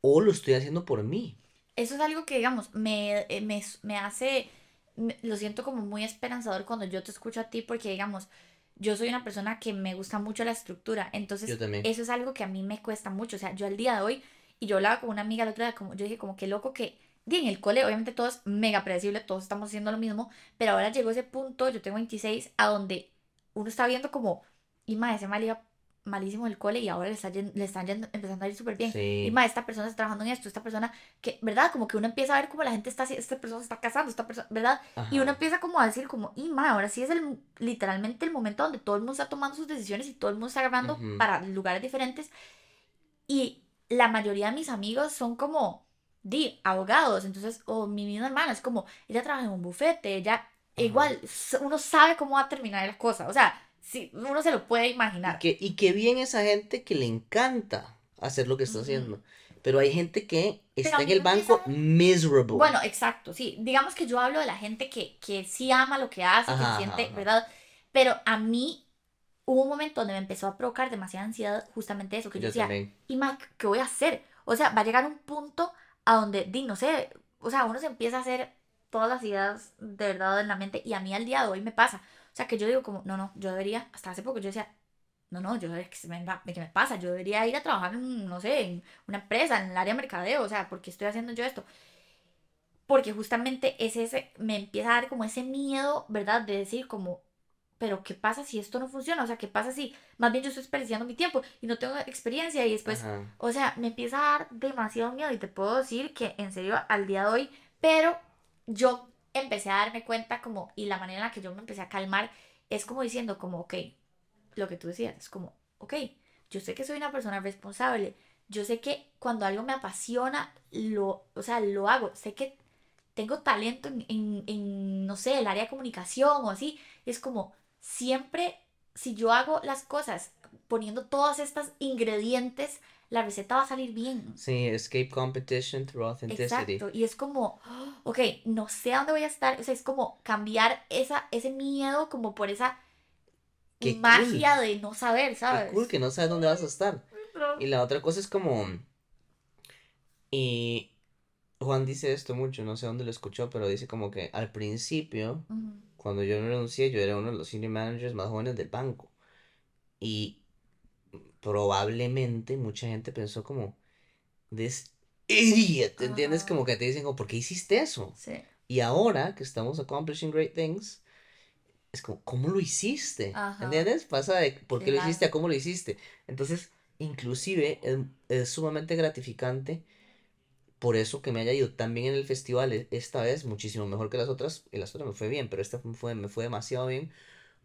Speaker 1: o lo estoy haciendo por mí.
Speaker 3: Eso es algo que, digamos, me, eh, me, me hace, me- lo siento como muy esperanzador cuando yo te escucho a ti, porque, digamos, yo soy una persona que me gusta mucho la estructura, entonces eso es algo que a mí me cuesta mucho, o sea, yo al día de hoy, y yo hablaba con una amiga el otro día, como, yo dije, como qué loco que, di, en el cole, obviamente todo es mega predecible, todos estamos haciendo lo mismo, pero ahora llegó ese punto, yo tengo 26, a donde uno está viendo como, y más, ese mal iba malísimo el cole y ahora le, está yen- le están yendo- empezando a ir súper bien. Y
Speaker 1: Sí.
Speaker 3: más, esta persona está trabajando en esto, esta persona que, ¿verdad? Como que uno empieza a ver como la gente está esta persona se está casando, esta persona, ¿verdad? Y uno
Speaker 1: Ajá.
Speaker 3: empieza como a decir como, y ma, ahora sí es el, literalmente el momento donde todo el mundo está tomando sus decisiones y todo el mundo está agarrando
Speaker 1: Ujú.
Speaker 3: para lugares diferentes. Y la mayoría de mis amigos son como, di, abogados. Entonces, o mi misma hermana es como, ella trabaja en un bufete, ella, igual, uno sabe cómo va a terminar la cosa. O sea, sí, uno se lo puede
Speaker 1: Y
Speaker 3: imaginar.
Speaker 1: que, y que bien esa gente que le encanta hacer lo que está haciendo. Pero hay gente que está en el banco miserable.
Speaker 3: Bueno, exacto, sí. Digamos que yo hablo de la gente que, que sí ama lo que hace,
Speaker 1: Ajá,
Speaker 3: que siente,
Speaker 1: ajá.
Speaker 3: ¿verdad? Pero a mí hubo un momento donde me empezó a provocar demasiada ansiedad justamente eso, que yo,
Speaker 1: yo
Speaker 3: decía,
Speaker 1: también.
Speaker 3: ¿y ma, qué voy a hacer? O sea, va a llegar un punto a donde, di, no sé, o sea, uno se empieza a hacer todas las ideas de verdad en la mente y a mí al día de hoy me pasa. O sea, que yo digo como, no, no, yo debería, hasta hace poco yo decía, no, no, yo que se me, que me pasa, yo debería ir a trabajar en, no sé, en una empresa, en el área de mercadeo, o sea, ¿por qué estoy haciendo yo esto? Porque justamente es ese, me empieza a dar como ese miedo, ¿verdad? De decir como, pero ¿qué pasa si esto no funciona? O sea, ¿qué pasa si más bien yo estoy desperdiciando mi tiempo y no tengo experiencia y después,
Speaker 1: Ajá.
Speaker 3: o sea, me empieza a dar demasiado miedo y te puedo decir que en serio al día de hoy, pero yo empecé a darme cuenta como, y la manera en la que yo me empecé a calmar es como diciendo como, ok, lo que tú decías, es como, ok, yo sé que soy una persona responsable, yo sé que cuando algo me apasiona, lo, o sea, lo hago, sé que tengo talento en, en, en, no sé, el área de comunicación o así, es como, siempre, si yo hago las cosas poniendo todos estos ingredientes, la receta va a salir bien.
Speaker 1: Sí, escape competition through authenticity.
Speaker 3: Exacto, y es como, ok, no sé a dónde voy a estar, o sea, es como cambiar esa, ese miedo como por esa
Speaker 1: Qué
Speaker 3: magia de no saber,
Speaker 1: Qué
Speaker 3: ¿sabes?
Speaker 1: cool que no sabes dónde vas a estar. Y la otra cosa es como. Y Juan dice esto mucho, no sé dónde lo escuchó, pero dice como que al principio,
Speaker 3: Ujú,
Speaker 1: cuando yo renuncié, yo era uno de los senior managers más jóvenes del banco. Y probablemente mucha gente pensó como, this idiot, ¿entiendes? Como que te dicen, como, ¿por qué hiciste eso?
Speaker 3: Sí.
Speaker 1: Y ahora que estamos accomplishing great things, es como, ¿cómo lo hiciste?
Speaker 3: Ajá.
Speaker 1: ¿Entiendes? Pasa de por qué lo hiciste a cómo lo hiciste. Entonces, inclusive es, es sumamente gratificante por eso que me haya ido tan bien en el festival e- esta vez, muchísimo mejor que las otras, y las otras me fue bien, pero esta me fue, me fue demasiado bien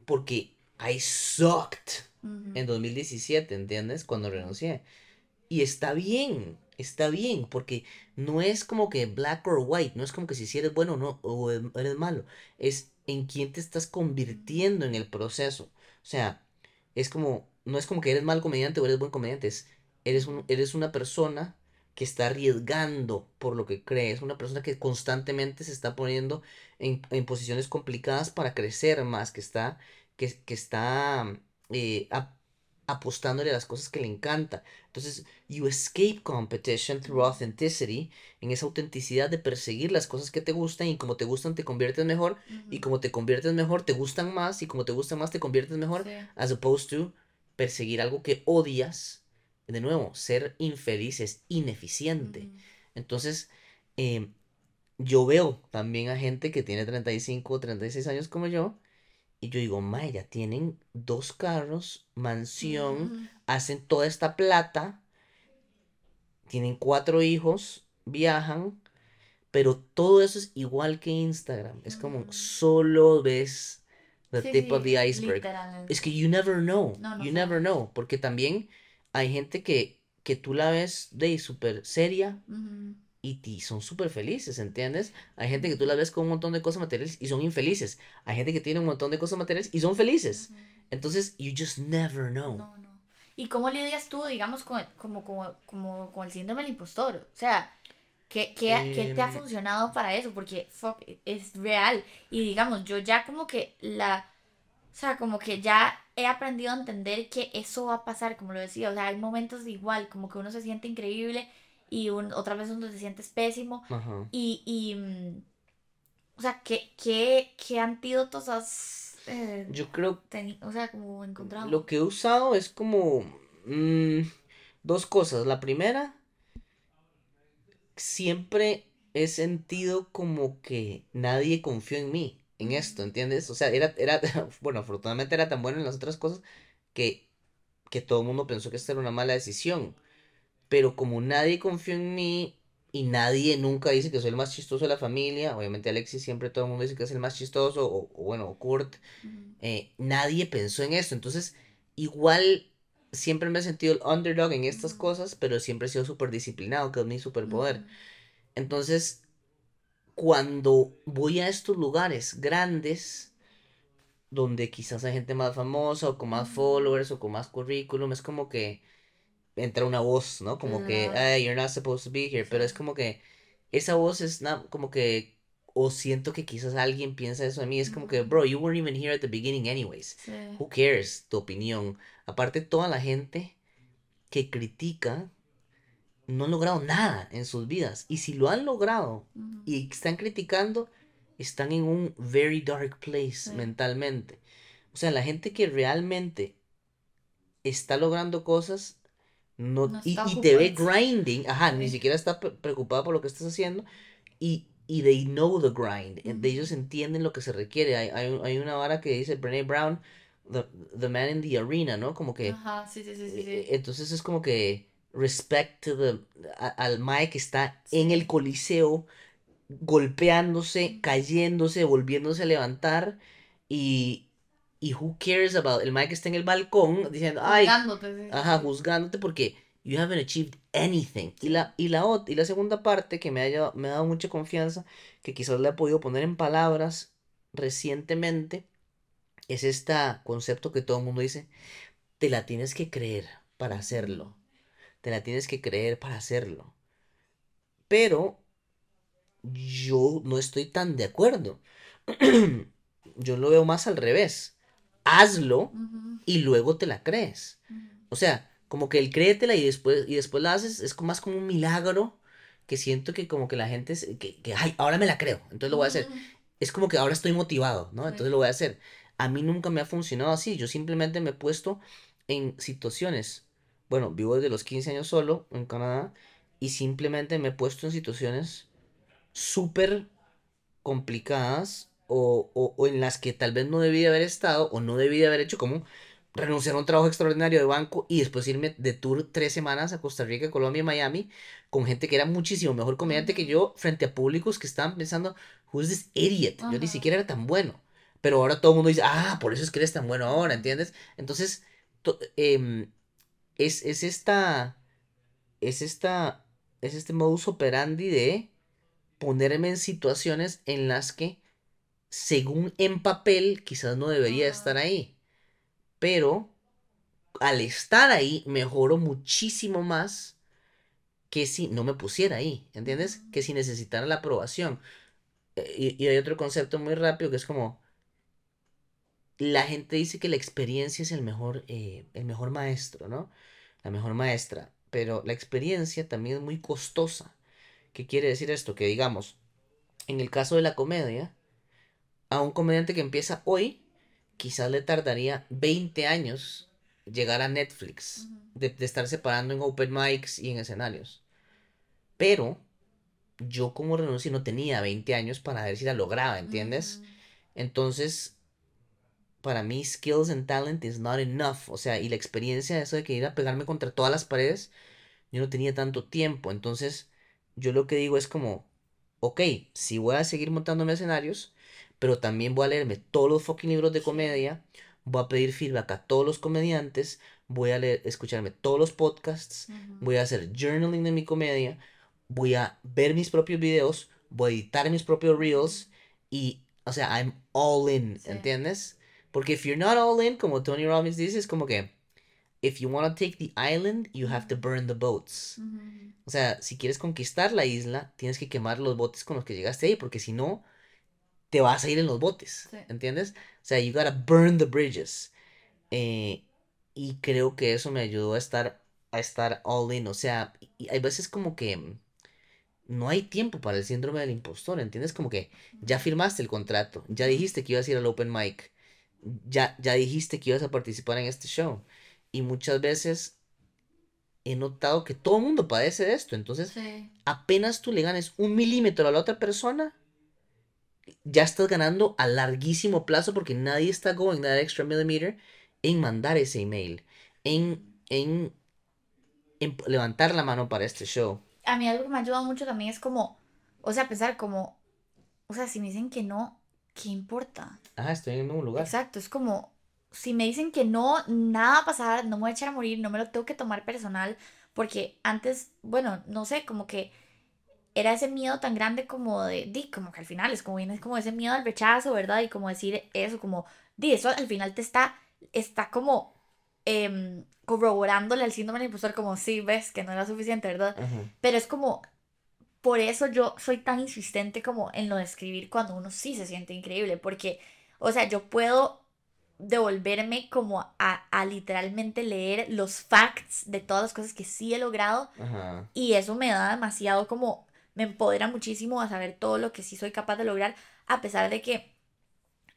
Speaker 1: porque I sucked
Speaker 3: Ujú.
Speaker 1: en 2017, ¿entiendes? Cuando renuncié. Y está bien, está bien, porque no es como que black or white, no es como que si eres bueno o no, o em- eres malo, es en quién te estás convirtiendo en el proceso. O sea, es como, no es como que eres mal comediante o eres buen comediante, es eres, un, eres una persona que está arriesgando por lo que crees, una persona que constantemente se está poniendo en, en posiciones complicadas para crecer más, que está, que, que está eh, ap- apostándole a las cosas que le encanta. Entonces, you escape competition through authenticity, en esa autenticidad de perseguir las cosas que te gustan y como te gustan te conviertes mejor y como te conviertes mejor te gustan más y como te gustan más te conviertes mejor
Speaker 3: Sí.
Speaker 1: as opposed to perseguir algo que odias. De nuevo, ser infeliz es ineficiente. Entonces, em, yo veo también a gente que tiene 35 o 36 años como yo, y yo digo, Maya, ya tienen dos carros, mansión, hacen toda esta plata, tienen cuatro hijos, viajan, pero todo eso es igual que Instagram. Es como solo ves the
Speaker 3: Sí,
Speaker 1: tip of the iceberg.
Speaker 3: literal.
Speaker 1: Es que you never know,
Speaker 3: No, no
Speaker 1: you
Speaker 3: sé.
Speaker 1: never know, porque también hay gente que, que tú la ves de súper seria. Y, ti- son súper felices, ¿entiendes? Hay gente que tú la ves con un montón de cosas materiales y son infelices. Hay gente que tiene un montón de cosas materiales y son felices.
Speaker 3: Ujú.
Speaker 1: Entonces, you just never know.
Speaker 3: No, no. ¿Y cómo lidias tú, digamos, con, como, como, como con el síndrome del impostor? O sea, ¿qué, qué, qué te ha
Speaker 1: Em.
Speaker 3: funcionado para eso? Porque fuck, es real. Y digamos, yo ya como que la... O sea, como que ya he aprendido a entender que eso va a pasar, como lo decía. O sea, hay momentos de igual, como que uno se siente increíble y un, otra vez uno se siente pésimo.
Speaker 1: Ajá.
Speaker 3: Y, y mm, o sea, ¿qué, qué, qué antídotos has eh,
Speaker 1: Yo creo
Speaker 3: o sea, como encontrado?
Speaker 1: Lo que he usado es como mm, dos cosas. La primera, siempre he sentido como que nadie confió en mí, en esto, ¿entiendes? O sea, era, era, [laughs] bueno, afortunadamente era tan bueno en las otras cosas que, que todo el mundo pensó que esta era una mala decisión. Pero como nadie confió en mí y nadie nunca dice que soy el más chistoso de la familia, obviamente Alexis siempre todo el mundo dice que es el más chistoso, o, o bueno, o Kurt eh, nadie pensó en esto. Entonces, igual siempre me he sentido el underdog en estas cosas, pero siempre he sido súper disciplinado, que es mi superpoder. Entonces, cuando voy a estos lugares grandes, donde quizás hay gente más famosa o con más followers o con más currículum, es como que entra una voz, ¿no? Como que,
Speaker 3: Claro.
Speaker 1: "Ay, you're not supposed to be here, pero es como que esa voz es na- como que, o siento que quizás alguien piensa eso de mí, es como que, bro, you weren't even here at the beginning anyways.
Speaker 3: Sí.
Speaker 1: Who cares tu opinión? Aparte, toda la gente que critica no han logrado nada en sus vidas. Y si lo han logrado y están criticando, están en un very dark place
Speaker 3: Sí.
Speaker 1: mentalmente. O sea, la gente que realmente está logrando cosas no,
Speaker 3: No
Speaker 1: y, y te ve grinding, ajá, ni siquiera está pre- preocupada por lo que estás haciendo y, y they know the grind, eh, de ellos entienden lo que se requiere. Hay, hay, hay una vara que dice Brené Brown, the, the man in the arena, ¿no? Como que
Speaker 3: Ajá, sí, sí, sí, sí,
Speaker 1: eh,
Speaker 3: sí.
Speaker 1: entonces es como que respect to the, a- al Mae que está en el coliseo golpeándose, cayéndose, volviéndose a levantar y, y who cares about el Mae que está en el balcón diciendo, ay,
Speaker 3: Juzgándote, sí,
Speaker 1: ajá, juzgándote porque you haven't achieved anything. Y la, y la, y la segunda parte que me ha, llevado- me ha dado mucha confianza, que quizás le he podido poner en palabras recientemente, es este concepto que todo el mundo dice, te la tienes que creer para hacerlo. Te la tienes que creer para hacerlo. Pero yo no estoy tan de acuerdo. [clears throat] Yo lo veo más al revés. Hazlo y luego te la crees. O sea, como que el créetela y después, y después la haces, es como- más como un milagro que siento que como que la gente, es- que, que, ay, ahora me la creo, entonces lo voy a hacer. Es como que ahora estoy motivado, ¿no? Entonces lo voy a hacer. A mí nunca me ha funcionado así, yo simplemente me he puesto en situaciones, bueno, vivo desde los 15 años solo en Canadá y simplemente me he puesto en situaciones súper complicadas o, o, o en las que tal vez no debí de haber estado o no debí de haber hecho como renunciar a un trabajo extraordinario de banco y después irme de tour tres semanas a Costa Rica, Colombia y Miami con gente que era muchísimo mejor comediante que yo frente a públicos que estaban pensando, who's this idiot? Yo ni siquiera era tan bueno. Pero ahora todo el mundo dice, ah, por eso es que eres tan bueno ahora, ¿entiendes? Entonces, to- em, es, es esta, es esta, es este modus operandi de ponerme en situaciones en las que, según en papel, quizás no debería estar ahí. Pero al estar ahí mejoro muchísimo más que si no me pusiera ahí, ¿entiendes? Que si necesitara la aprobación. Eh, Y, y hay otro concepto muy rápido que es como, la gente dice que la experiencia es el mejor, eh, el mejor maestro, ¿no? La mejor maestra, pero la experiencia también es muy costosa. ¿Qué quiere decir esto? Que digamos, en el caso de la comedia, a un comediante que empieza hoy, quizás le tardaría 20 años llegar a Netflix, de, de estar separando en open mics y en escenarios. Pero yo como renuncié no tenía 20 años para ver si la lograba, ¿entiendes? Entonces, para mí, skills and talent is not enough. O sea, y la experiencia de eso de que ir a pegarme contra todas las paredes, yo no tenía tanto tiempo. Entonces, yo lo que digo es como, ok, sí voy a seguir montándome escenarios, pero también voy a leerme todos los fucking libros de comedia, voy a pedir feedback a todos los comediantes, voy a leer, escucharme todos los podcasts, voy a hacer journaling de mi comedia, voy a ver mis propios videos, voy a editar mis propios reels y, o sea, I'm all in,
Speaker 3: Sí.
Speaker 1: ¿entiendes? Porque if you're not all in, como Tony Robbins dice, es como que if you want to take the island, you have to burn the boats. O sea, si quieres conquistar la isla, tienes que quemar los botes con los que llegaste ahí, porque si no, te vas a ir en los botes,
Speaker 3: Sí.
Speaker 1: ¿entiendes? O sea, you gotta burn the bridges. Eh, y creo que eso me ayudó a estar, a estar all in. O sea, y hay veces como que no hay tiempo para el síndrome del impostor, ¿entiendes? Como que ya firmaste el contrato, ya dijiste que ibas a ir al open mic, ya, ya dijiste que ibas a participar en este show. Y muchas veces he notado que todo el mundo padece de esto. Entonces,
Speaker 3: Sí.
Speaker 1: apenas tú le ganes un milímetro a la otra persona, ya estás ganando a larguísimo plazo porque nadie está going that extra millimeter en mandar ese email, en, en, en levantar la mano para este show.
Speaker 3: A mí algo que me ha ayudado mucho también es como, o sea, pensar como, o sea, si me dicen que no, ¿qué importa?
Speaker 1: Ah, estoy en un lugar.
Speaker 3: Exacto, es como, si me dicen que no, nada va a pasar, no me voy a echar a morir, no me lo tengo que tomar personal, porque antes, bueno, no sé, como que era ese miedo tan grande como de, di, como que al final es como viene como ese miedo al rechazo, ¿verdad? Y como decir eso, como, di, eso al final te está, está como em, corroborándole al síndrome del impostor, como, sí, ves que no era suficiente, ¿verdad? Pero es como, por eso yo soy tan insistente como en lo de escribir cuando uno sí se siente increíble, porque, o sea, yo puedo devolverme como a, a literalmente leer los facts de todas las cosas que sí he logrado
Speaker 1: Ajá.
Speaker 3: y eso me da demasiado como, me empodera muchísimo a saber todo lo que sí soy capaz de lograr, a pesar de que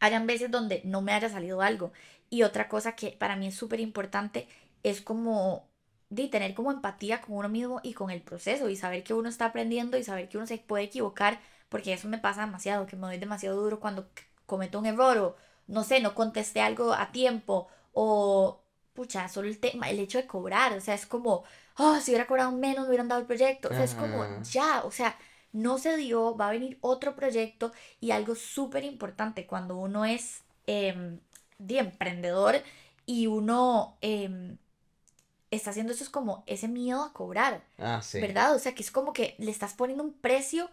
Speaker 3: hayan veces donde no me haya salido algo. Y otra cosa que para mí es súper importante es como de tener como empatía con uno mismo y con el proceso y saber que uno está aprendiendo y saber que uno se puede equivocar, porque eso me pasa demasiado, que me doy demasiado duro cuando cometo un error o no sé, no contesté algo a tiempo o pucha, solo el tema, el hecho de cobrar, o sea, es como, oh, si hubiera cobrado menos me hubieran dado el proyecto, o sea, es como, ya, o sea, no se dio, va a venir otro proyecto y algo súper importante cuando uno es em, de emprendedor y uno em, está haciendo eso es como ese miedo a cobrar,
Speaker 1: Ah, sí.
Speaker 3: ¿verdad? O sea, que es como que le estás poniendo un precio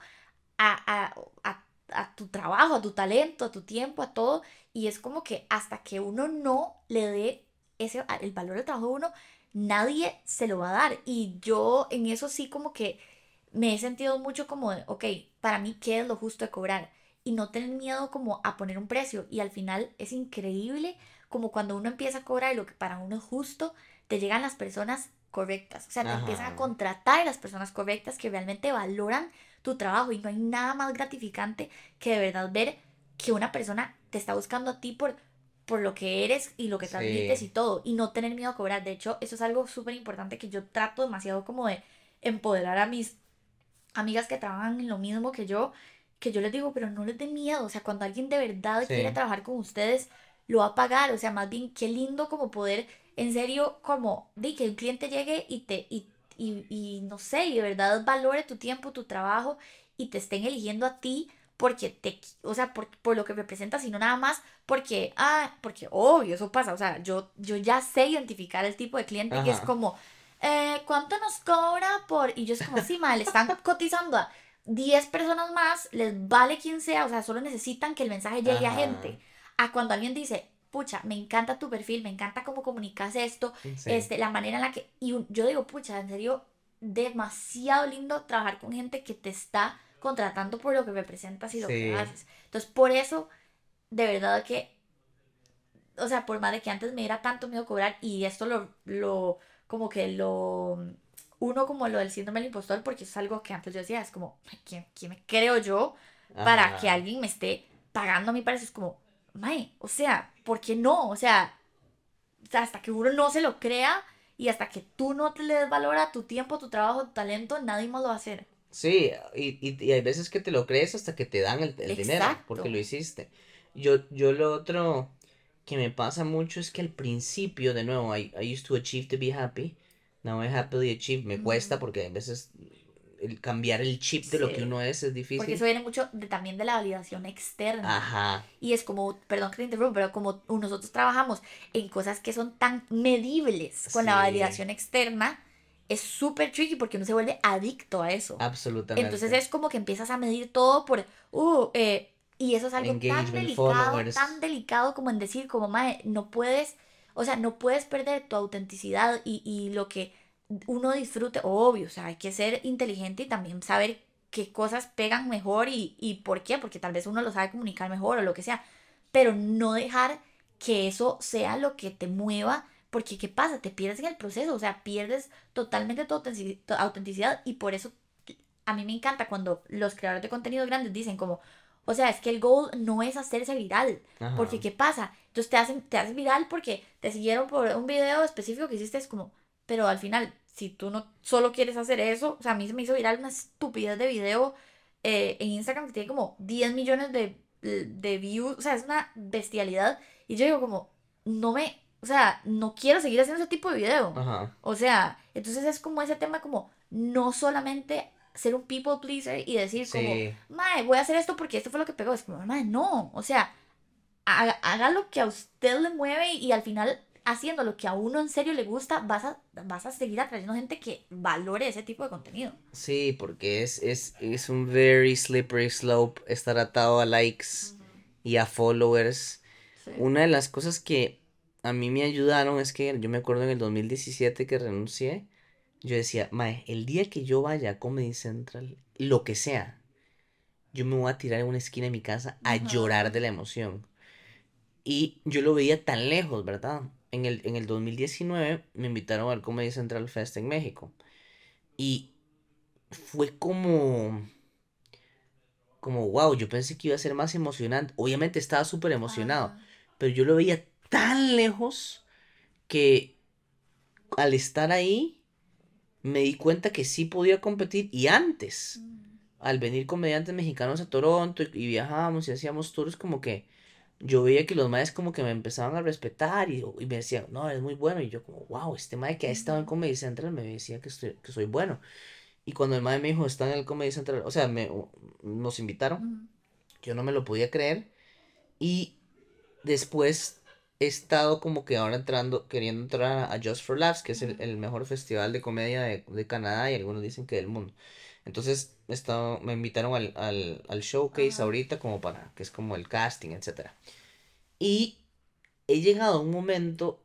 Speaker 3: a, a, a, a tu trabajo, a tu talento, a tu tiempo, a todo, y es como que hasta que uno no le dé ese, el valor al trabajo de uno, nadie se lo va a dar. Y yo en eso sí como que me he sentido mucho como de, ok, para mí, ¿qué es lo justo de cobrar? Y no tener miedo como a poner un precio. Y al final es increíble como cuando uno empieza a cobrar lo que para uno es justo, te llegan las personas correctas. O sea, te
Speaker 1: Ajá.
Speaker 3: empiezan a contratar las personas correctas que realmente valoran tu trabajo. Y no hay nada más gratificante que de verdad ver que una persona te está buscando a ti por, por lo que eres y lo que
Speaker 1: Sí.
Speaker 3: transmites y todo. Y no tener miedo a cobrar. De hecho, eso es algo súper importante que yo trato demasiado como de empoderar a mis amigas que trabajan en lo mismo que yo, que yo les digo, pero no les dé miedo, o sea, cuando alguien de verdad
Speaker 1: Sí.
Speaker 3: quiere trabajar con ustedes, lo va a pagar, o sea, más bien qué lindo como poder, en serio, como, de que un cliente llegue y te, y, y, y no sé, y de verdad valore tu tiempo, tu trabajo, y te estén eligiendo a ti porque te, o sea, por, por lo que representas, sino nada más porque, ah, porque obvio, eso pasa, o sea, yo, yo ya sé identificar el tipo de cliente que es como, eh, ¿cuánto nos cobra por...? Y yo es como, sí, mal, le están [laughs] cotizando a 10 personas más, les vale quien sea, o sea, solo necesitan que el mensaje llegue a gente. A cuando alguien dice, pucha, me encanta tu perfil, me encanta cómo comunicas esto,
Speaker 1: Sí.
Speaker 3: este, la manera en la que, y yo digo, pucha, en serio, demasiado lindo trabajar con gente que te está contratando por lo que representas y lo que haces. Entonces, por eso, de verdad que, o sea, por más de que antes me diera tanto miedo cobrar, y esto lo, lo, como que lo, uno como lo del síndrome del impostor, porque es algo que antes yo decía, es como, ¿quién, quién me creo yo para
Speaker 1: Ajá.
Speaker 3: que alguien me esté pagando a mí para eso? Es como, mae, o sea, ¿por qué no? O sea, hasta que uno no se lo crea y hasta que tú no te le des valor a tu tiempo, tu trabajo, tu talento, nadie más lo va a hacer.
Speaker 1: Sí, y, y, y hay veces que te lo crees hasta que te dan el, el dinero, porque lo hiciste. Yo, yo lo otro que me pasa mucho es que al principio, de nuevo, I, I used to achieve to be happy, now I happily achieve, me cuesta porque a veces el cambiar el chip de lo que uno es es
Speaker 3: Porque
Speaker 1: difícil.
Speaker 3: eso viene mucho de, también de la validación externa.
Speaker 1: Ajá,
Speaker 3: Y es como, perdón que te interrumpa, pero como nosotros trabajamos en cosas que son tan medibles con la validación externa, es súper tricky porque uno se vuelve adicto a eso.
Speaker 1: absolutamente.
Speaker 3: Entonces es como que empiezas a medir todo por, uh, eh, y eso es algo tan delicado,
Speaker 1: followers.
Speaker 3: tan delicado como en decir, como, mae, no puedes, o sea, no puedes perder tu autenticidad y, y lo que uno disfrute, obvio, o sea, hay que ser inteligente y también saber qué cosas pegan mejor y, y por qué, porque tal vez uno lo sabe comunicar mejor o lo que sea, pero no dejar que eso sea lo que te mueva, porque ¿qué pasa? Te pierdes en el proceso, o sea, pierdes totalmente tu autentici- tu autenticidad y por eso a mí me encanta cuando los creadores de contenido grandes dicen como, o sea, es que el goal no es hacerse viral,
Speaker 1: Ajá.
Speaker 3: porque ¿qué pasa? Entonces te hacen, te hacen viral porque te siguieron por un video específico que hiciste, es como, pero al final, si tú no solo quieres hacer eso, o sea, a mí se me hizo viral una estupidez de video eh, en Instagram que tiene como 10 millones de, de views, o sea, es una bestialidad, y yo digo como, no me, o sea, no quiero seguir haciendo ese tipo de video.
Speaker 1: Ajá.
Speaker 3: O sea, entonces es como ese tema como no solamente ser un people pleaser y decir como, mae, voy a hacer esto porque esto fue lo que pegó. Es como, mae, no. O sea, haga, haga lo que a usted le mueve y, al final haciendo lo que a uno en serio le gusta, vas a, vas a seguir atrayendo gente que valore ese tipo de contenido.
Speaker 1: Sí, porque es, es, es un very slippery slope estar atado a likes y a followers.
Speaker 3: Sí.
Speaker 1: Una de las cosas que a mí me ayudaron es que yo me acuerdo en el 2017 que renuncié, yo decía, Mae, el día que yo vaya a Comedy Central, lo que sea, yo me voy a tirar en una esquina de mi casa a
Speaker 3: Ajá.
Speaker 1: llorar de la emoción. Y yo lo veía tan lejos, ¿verdad? En el, en el 2019 me invitaron al Comedy Central Fest en México. Y fue como, como, wow, yo pensé que iba a ser más emocionante. Obviamente estaba súper emocionado,
Speaker 3: Ajá.
Speaker 1: pero yo lo veía tan lejos que al estar ahí me di cuenta que sí podía competir. Y antes,
Speaker 3: Mm.
Speaker 1: al venir comediantes mexicanos a Toronto y, y viajábamos y hacíamos tours, como que yo veía que los maes como que me empezaban a respetar y, y me decían, no, eres muy bueno. Y yo como, wow, este mae que ha estado en. Comedy Central me decía que, estoy, que soy bueno. Y cuando el mae me dijo, está en el Comedy Central, o sea, me, nos invitaron, yo no me lo podía creer. Y después he estado como que ahora entrando, queriendo entrar a Just for Laughs, que es el, el mejor festival de comedia de, de Canadá y algunos dicen que del mundo. Entonces, he estado- me invitaron al, al, al showcase
Speaker 3: Ajá.
Speaker 1: ahorita como para, que es como el casting, etcétera. Y he llegado a un momento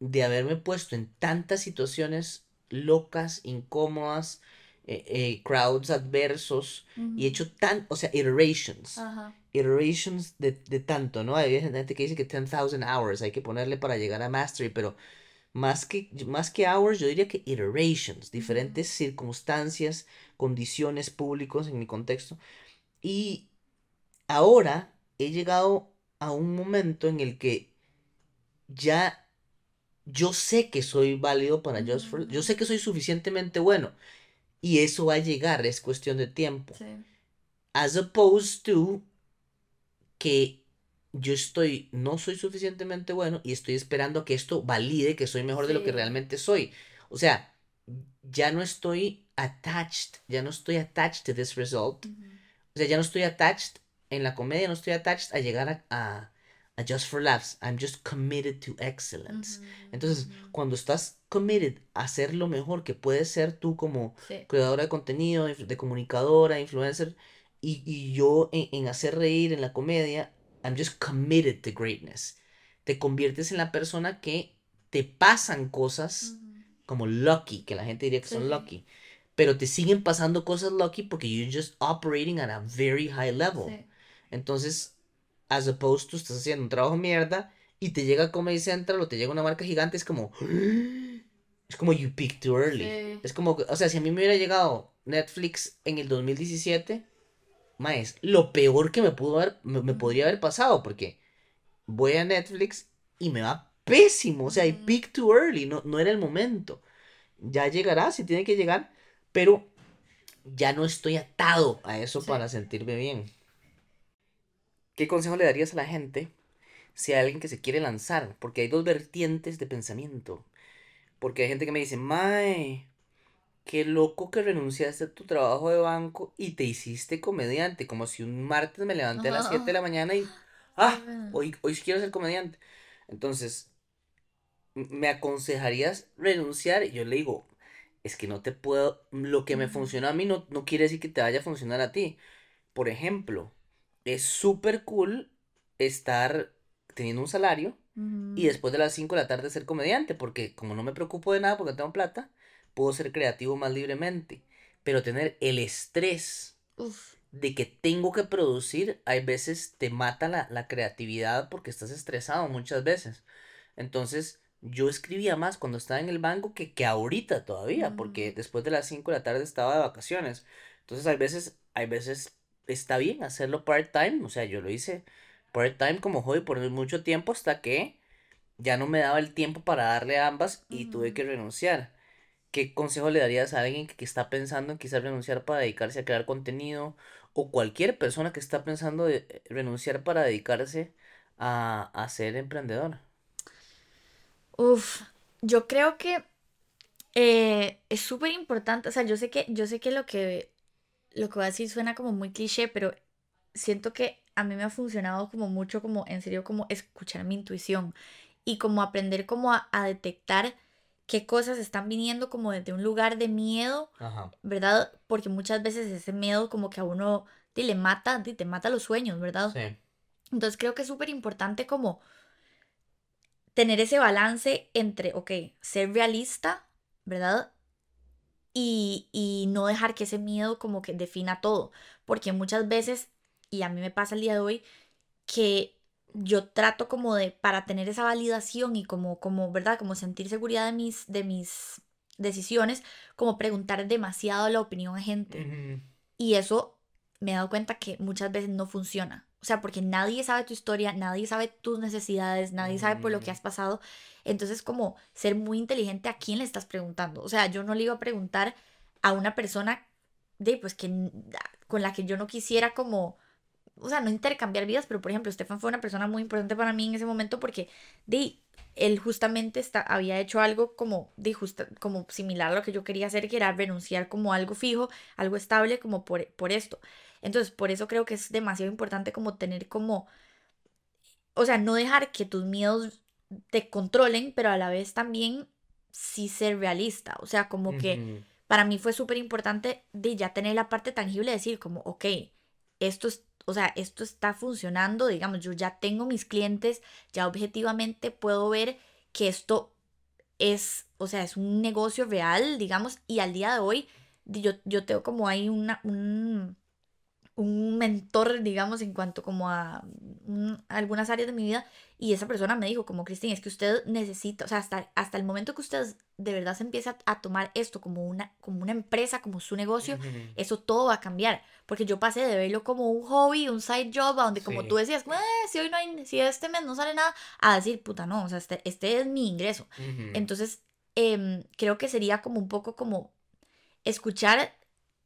Speaker 1: de haberme puesto en tantas situaciones locas, incómodas, eh, eh, crowds adversos, y he hecho tan, o sea, iterations,
Speaker 3: Ajá.
Speaker 1: Iterations de, de tanto, ¿no? Hay gente que dice que 10,000 hours hay que ponerle para llegar a mastery, pero más que, más que hours, yo diría que iterations, diferentes circunstancias, condiciones públicos en mi contexto. Y ahora he llegado a un momento en el que ya yo sé que soy válido para Just for, yo sé que soy suficientemente bueno y eso va a llegar, es cuestión de tiempo.
Speaker 3: Sí.
Speaker 1: As opposed to que yo estoy, no soy suficientemente bueno y estoy esperando que esto valide que soy mejor de lo que realmente soy. O sea, ya no estoy attached, ya no estoy attached to this result. O sea, ya no estoy attached en la comedia, no estoy attached a llegar a, a, a Just for Laughs. I'm just committed to excellence. Entonces, cuando estás committed a hacer lo mejor que puedes ser tú como
Speaker 3: Sí.
Speaker 1: creadora de contenido, de comunicadora, influencer, y, y yo en, en hacer reír en la comedia, I'm just committed to greatness. te conviertes en la persona que te pasan cosas como lucky, que la gente diría que son
Speaker 3: Sí.
Speaker 1: lucky, pero te siguen pasando cosas lucky porque you're just operating at a very high level.
Speaker 3: Sí.
Speaker 1: Entonces, as opposed to estás haciendo un trabajo mierda y te llega Comedy Central o te llega una marca gigante, es como. [gasps] Es como you peaked too early.
Speaker 3: Sí.
Speaker 1: Es como, o sea, si a mí me hubiera llegado Netflix en el 2017, más, lo peor que me pudo haber, me, me podría haber pasado, porque voy a Netflix y me va pésimo. O sea, I peaked too early, no, no era el momento. Ya llegará, si tiene que llegar, pero ya no estoy atado a eso
Speaker 3: Sí.
Speaker 1: para sentirme bien. ¿Qué consejo le darías a la gente si hay alguien que se quiere lanzar? Porque hay dos vertientes de pensamiento. Porque hay gente que me dice, Mae, qué loco que renunciaste a tu trabajo de banco y te hiciste comediante. Como si un martes me levanté a las
Speaker 3: Ajá.
Speaker 1: 7 de la mañana y, ah, hoy, hoy quiero ser comediante. Entonces, ¿me aconsejarías renunciar? Y yo le digo, es que no te puedo, lo que me funcionó a mí no, no quiere decir que te vaya a funcionar a ti. Por ejemplo, es súper cool estar teniendo un salario y después de las 5 de la tarde ser comediante, porque como no me preocupo de nada porque no tengo plata, puedo ser creativo más libremente. Pero tener el estrés
Speaker 3: Uf.
Speaker 1: de que tengo que producir, hay veces te mata la, la creatividad porque estás estresado muchas veces. Entonces, yo escribía más cuando estaba en el banco que, que ahorita todavía, porque
Speaker 3: Ujú.
Speaker 1: después de las 5 de la tarde estaba de vacaciones. Entonces, hay veces, hay veces está bien hacerlo part-time, o sea, yo lo hice part-time como hobby por mucho tiempo hasta que ya no me daba el tiempo para darle a ambas y tuve que renunciar. ¿Qué consejo le darías a alguien que, está pensando en quizás renunciar para dedicarse a crear contenido? O cualquier persona que está pensando de eh, renunciar para dedicarse a, a ser emprendedor.
Speaker 3: Uf, yo creo que eh, es súper importante, o sea, yo sé que, yo sé que lo que, lo que voy a decir suena como muy cliché, pero siento que a mí me ha funcionado como mucho, como en serio, como escuchar mi intuición y como aprender como a detectar qué cosas están viniendo como desde un lugar de miedo,
Speaker 1: Ajá.
Speaker 3: ¿verdad? Porque muchas veces ese miedo como que a uno te le mata, te, te mata los sueños, ¿verdad?
Speaker 1: Sí.
Speaker 3: Entonces creo que es súper importante como tener ese balance entre, ok, ser realista, ¿verdad? Y, y no dejar que ese miedo como que defina todo. Porque muchas veces, y a mí me pasa el día de hoy, que yo trato como de, para tener esa validación y como, como, ¿verdad? Como sentir seguridad de mis, de mis decisiones, como preguntar demasiado la opinión a gente. Y eso me he dado cuenta que muchas veces no funciona. O sea, porque nadie sabe tu historia, nadie sabe tus necesidades, nadie sabe por lo que
Speaker 1: Mm.
Speaker 3: has pasado. Entonces, como ser muy inteligente a quién le estás preguntando. O sea, yo no le iba a preguntar a una persona de, pues, que, con la que yo no quisiera como, o sea, no intercambiar vidas, pero por ejemplo, Estefan fue una persona muy importante para mí en ese momento porque, de, él justamente está, había hecho algo como, de, justa- como similar a lo que yo quería hacer, que era renunciar como algo fijo, algo estable, como por, por esto. Entonces, por eso creo que es demasiado importante como tener como, o sea, no dejar que tus miedos te controlen, pero a la vez también sí ser realista. O sea, como que
Speaker 1: Ujú.
Speaker 3: para mí fue súper importante de ya tener la parte tangible de decir como, ok, esto es, o sea, esto está funcionando, digamos, yo ya tengo mis clientes, ya objetivamente puedo ver que esto es, o sea, es un negocio real, digamos, y al día de hoy yo, yo tengo como ahí una, un, un mentor, digamos, en cuanto como a, un- a algunas áreas de mi vida, y esa persona me dijo como, Cristina, es que usted necesita, o sea, hasta, hasta el momento que usted de verdad se empieza a tomar esto como una, como una empresa, como su negocio, eso todo va a cambiar. Porque yo pasé de verlo como un hobby, un side job, a donde como
Speaker 1: Sí.
Speaker 3: tú decías, "Eh, si hoy no hay, si este mes no sale nada, a decir, puta, no, o sea, este, este es mi ingreso. Entonces, em, creo que sería como un poco como escuchar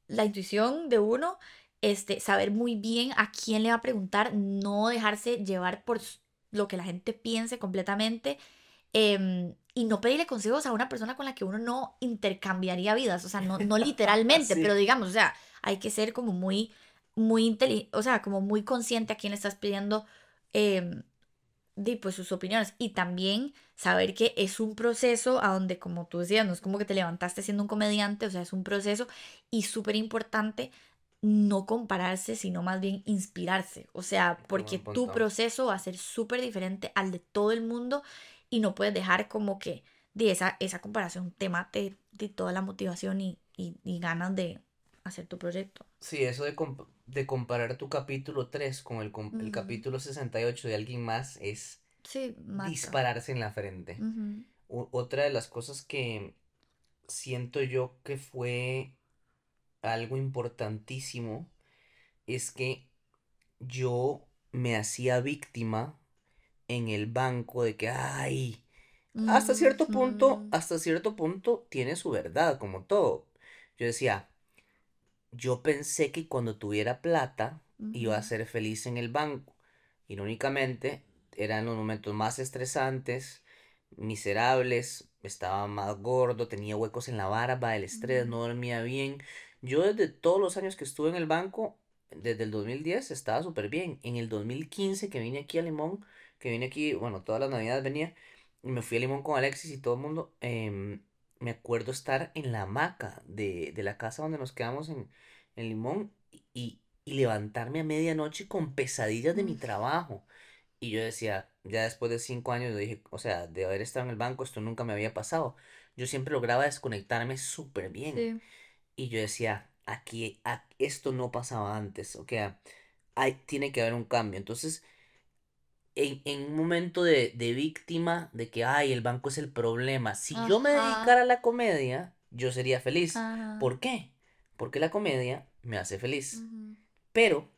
Speaker 3: la intuición de uno, este, saber muy bien a quién le va a preguntar, no dejarse llevar por lo que la gente piense completamente em, y no pedirle consejos a una persona con la que uno no intercambiaría vidas, o sea, no, no [laughs] literalmente,
Speaker 1: Sí.
Speaker 3: pero digamos, o sea, hay que ser como muy, muy inteligente, o sea, como muy consciente a quién le estás pidiendo di, pues, sus opiniones y también saber que es un proceso a donde, como tú decías, no es como que te levantaste siendo un comediante, o sea, es un proceso y súper importante no compararse, sino más bien inspirarse. O sea, porque tu proceso va a ser súper diferente al de todo el mundo y no puedes dejar como que de esa, esa comparación te mate de toda la motivación y, y, y ganas de hacer tu proyecto.
Speaker 1: Sí, eso de, comp- de comparar tu capítulo 3 con el, com- el capítulo 68 de alguien más es
Speaker 3: Sí,
Speaker 1: dispararse en la frente. Otra de las cosas que siento yo que fue algo importantísimo es que yo me hacía víctima en el banco de que, ay, hasta cierto punto, hasta cierto punto tiene su verdad, como todo. Yo decía, yo pensé que cuando tuviera plata iba a ser feliz en el banco. Irónicamente, eran los momentos más estresantes, miserables, estaba más gordo, tenía huecos en la barba, el estrés, no dormía bien. Yo desde todos los años que estuve en el banco, desde el 2010 estaba súper bien. En el 2015 que vine aquí a Limón, que vine aquí, bueno, todas las navidades venía, y me fui a Limón con Alexis y todo el mundo, em, me acuerdo estar en la hamaca de, de la casa donde nos quedamos en, en Limón y, y levantarme a medianoche con pesadillas de mi trabajo. Y yo decía, ya después de cinco años, yo dije, o sea, de haber estado en el banco, esto nunca me había pasado. Yo siempre lograba desconectarme súper bien.
Speaker 3: Sí.
Speaker 1: Y yo decía, aquí, a- esto no pasaba antes, o sea, hay, tiene que haber un cambio. Entonces, en, en un momento de, de víctima, de que, ay, el banco es el problema, si yo me dedicara a la comedia, yo sería feliz.
Speaker 3: Ajá.
Speaker 1: ¿Por qué? Porque la comedia me hace feliz. Pero,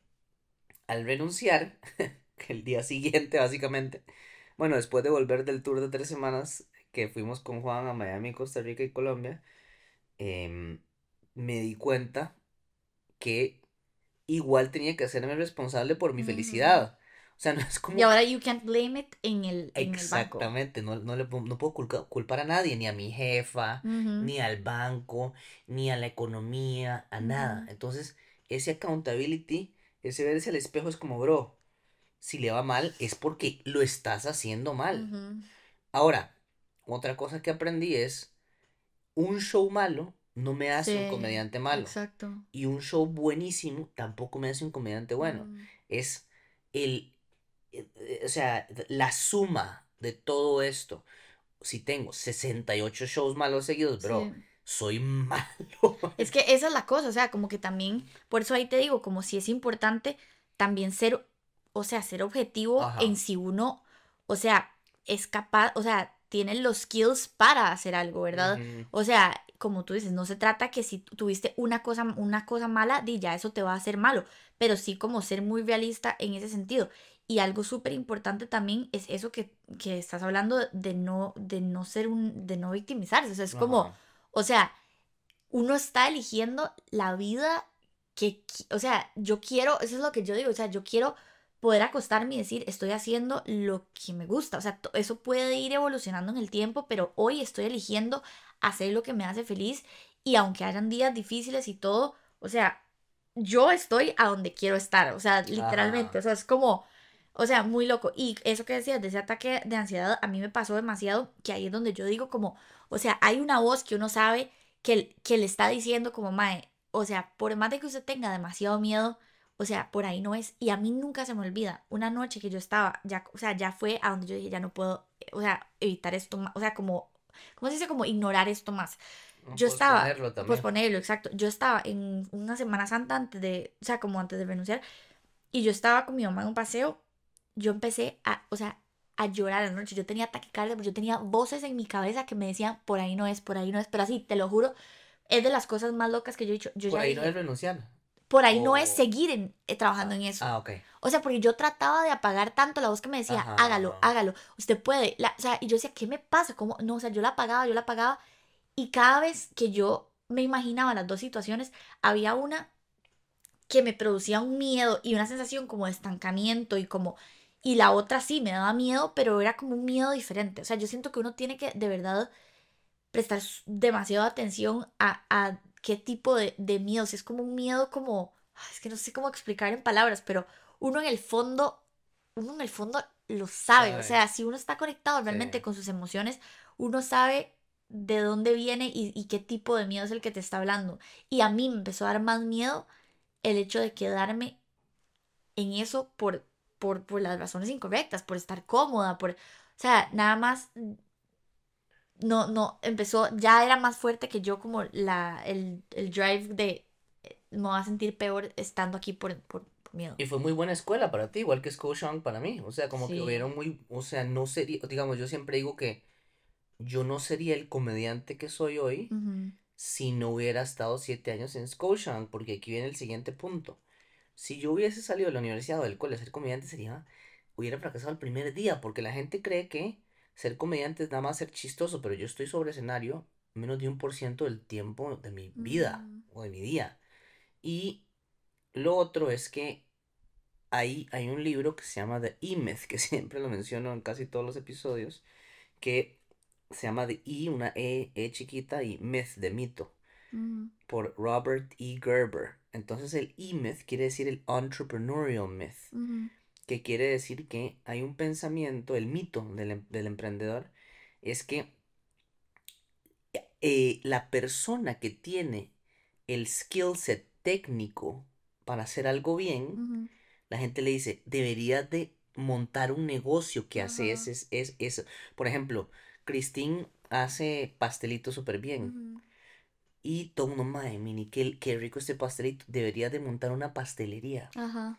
Speaker 1: al renunciar, [laughs] el día siguiente, básicamente, bueno, después de volver del tour de tres semanas que fuimos con Juan a Miami, Costa Rica y Colombia, em, me di cuenta que igual tenía que hacerme responsable por mi felicidad. O sea, [laughs] no es como...
Speaker 3: Y ahora you can't blame it en el, en el banco.
Speaker 1: Exactamente, no, no le no puedo culpar a nadie, ni a mi jefa, ni al banco, ni a la economía, a nada. Entonces, ese accountability, ese verse al espejo es como, bro, si le va mal es porque lo estás haciendo mal. Ahora, otra cosa que aprendí es, un show malo no me hace un comediante malo.
Speaker 3: Exacto.
Speaker 1: Y un show buenísimo tampoco me hace un comediante bueno.
Speaker 3: Ujú.
Speaker 1: Es el, eh, eh, o sea, la suma de todo esto. Si tengo 68 shows malos seguidos, bro,
Speaker 3: Sí.
Speaker 1: soy [laughs] malo.
Speaker 3: Es que esa es la cosa, o sea, como que también, por eso ahí te digo, como si es importante también ser, o sea, ser objetivo
Speaker 1: Ajá.
Speaker 3: en si uno, o sea, es capaz, o sea, tiene los skills para hacer algo, ¿verdad? O sea, como tú dices, no se trata que si tu- tuviste una cosa, una cosa mala, di ya eso te va a hacer malo, pero sí como ser muy realista en ese sentido. Y algo súper importante también es eso que, que estás hablando de no, de no ser un, de no victimizarse. O sea, es como,
Speaker 1: Ajá.
Speaker 3: o sea, uno está eligiendo la vida que, o sea, yo quiero, eso es lo que yo digo, o sea, yo quiero poder acostarme y decir, estoy haciendo lo que me gusta, o sea, eso puede ir evolucionando en el tiempo, pero hoy estoy eligiendo hacer lo que me hace feliz y aunque hayan días difíciles y todo, o sea, yo estoy a donde quiero estar, o sea, literalmente, o sea, es como, o sea, muy loco. Y eso que decías de ese ataque de ansiedad, a mí me pasó demasiado, que ahí es donde yo digo como, o sea, hay una voz que uno sabe que, que le está diciendo como, mae, o sea, por más de que usted tenga demasiado miedo, o sea, por ahí no es. Y a mí nunca se me olvida, una noche que yo estaba, ya, o sea, ya fue a donde yo dije, ya no puedo, o sea, evitar esto más, o sea, como, ¿cómo se dice? Como ignorar esto más. Yo estaba,
Speaker 1: posponerlo también.
Speaker 3: posponerlo, exacto. Yo estaba en una Semana Santa antes de, o sea, como antes de renunciar, y yo estaba con mi mamá en un paseo, yo empecé a, o sea, a llorar la noche. Yo tenía taquicardia, pero yo tenía voces en mi cabeza que me decían, por ahí no es, por ahí no es, pero así, te lo juro, es de las cosas más locas que yo he dicho. Yo
Speaker 1: Por
Speaker 3: ya
Speaker 1: ahí no es renunciar.
Speaker 3: Por ahí no es seguir en- eh, trabajando en eso.
Speaker 1: Ah, ok.
Speaker 3: O sea, porque yo trataba de apagar tanto la voz que me decía,
Speaker 1: Ajá.
Speaker 3: hágalo, hágalo, usted puede. La- o sea, y yo decía, ¿qué me pasa? ¿Cómo? No, o sea, yo la apagaba, yo la apagaba. Y cada vez que yo me imaginaba las dos situaciones, había una que me producía un miedo y una sensación como de estancamiento y como... Y la otra sí, me daba miedo, pero era como un miedo diferente. O sea, yo siento que uno tiene que de verdad prestar demasiada atención a, a qué tipo de, de miedo. Si es como un miedo como... ay, Es que no sé cómo explicar en palabras, pero uno en el fondo, uno en el fondo lo sabe. O sea, si uno está conectado realmente
Speaker 1: Sí.
Speaker 3: con sus emociones, uno sabe de dónde viene y, y qué tipo de miedo es el que te está hablando. Y a mí me empezó a dar más miedo el hecho de quedarme en eso por, por, por las razones incorrectas, por estar cómoda, por, o sea, nada más no, no, empezó, ya era más fuerte que yo como la, el, el drive de eh, me voy a sentir peor estando aquí por, por, por miedo.
Speaker 1: Y fue muy buena escuela para ti, igual que Scotiabank para mí. O sea, como que hubieron muy, o sea, no sería, digamos, yo siempre digo que yo no sería el comediante que soy hoy si no hubiera estado siete años en Scotiabank, porque aquí viene el siguiente punto. Si yo hubiese salido de la universidad o del cole a ser comediante, sería, hubiera fracasado el primer día, porque la gente cree que ser comediante es nada más ser chistoso, pero yo estoy sobre escenario menos de un por ciento del tiempo de mi vida
Speaker 3: Mm.
Speaker 1: o de mi día. Y lo otro es que hay, hay un libro que se llama The E-Myth, que [laughs] siempre lo menciono en casi todos los episodios, que se llama The E, una E, E chiquita, y Myth, de mito,
Speaker 3: Ujú.
Speaker 1: por Robert E. Gerber. Entonces el E-Myth quiere decir el Entrepreneurial Myth. Que quiere decir que hay un pensamiento, el mito del, em- del emprendedor, es que eh, la persona que tiene el skill set técnico para hacer algo bien, la gente le dice, deberías de montar un negocio que hace ese, es, eso. Por ejemplo, Christine hace pastelitos súper bien. Y todo mundo, madre, mini, qué, qué rico este pastelito. Deberías de montar una pastelería.
Speaker 3: Ajá.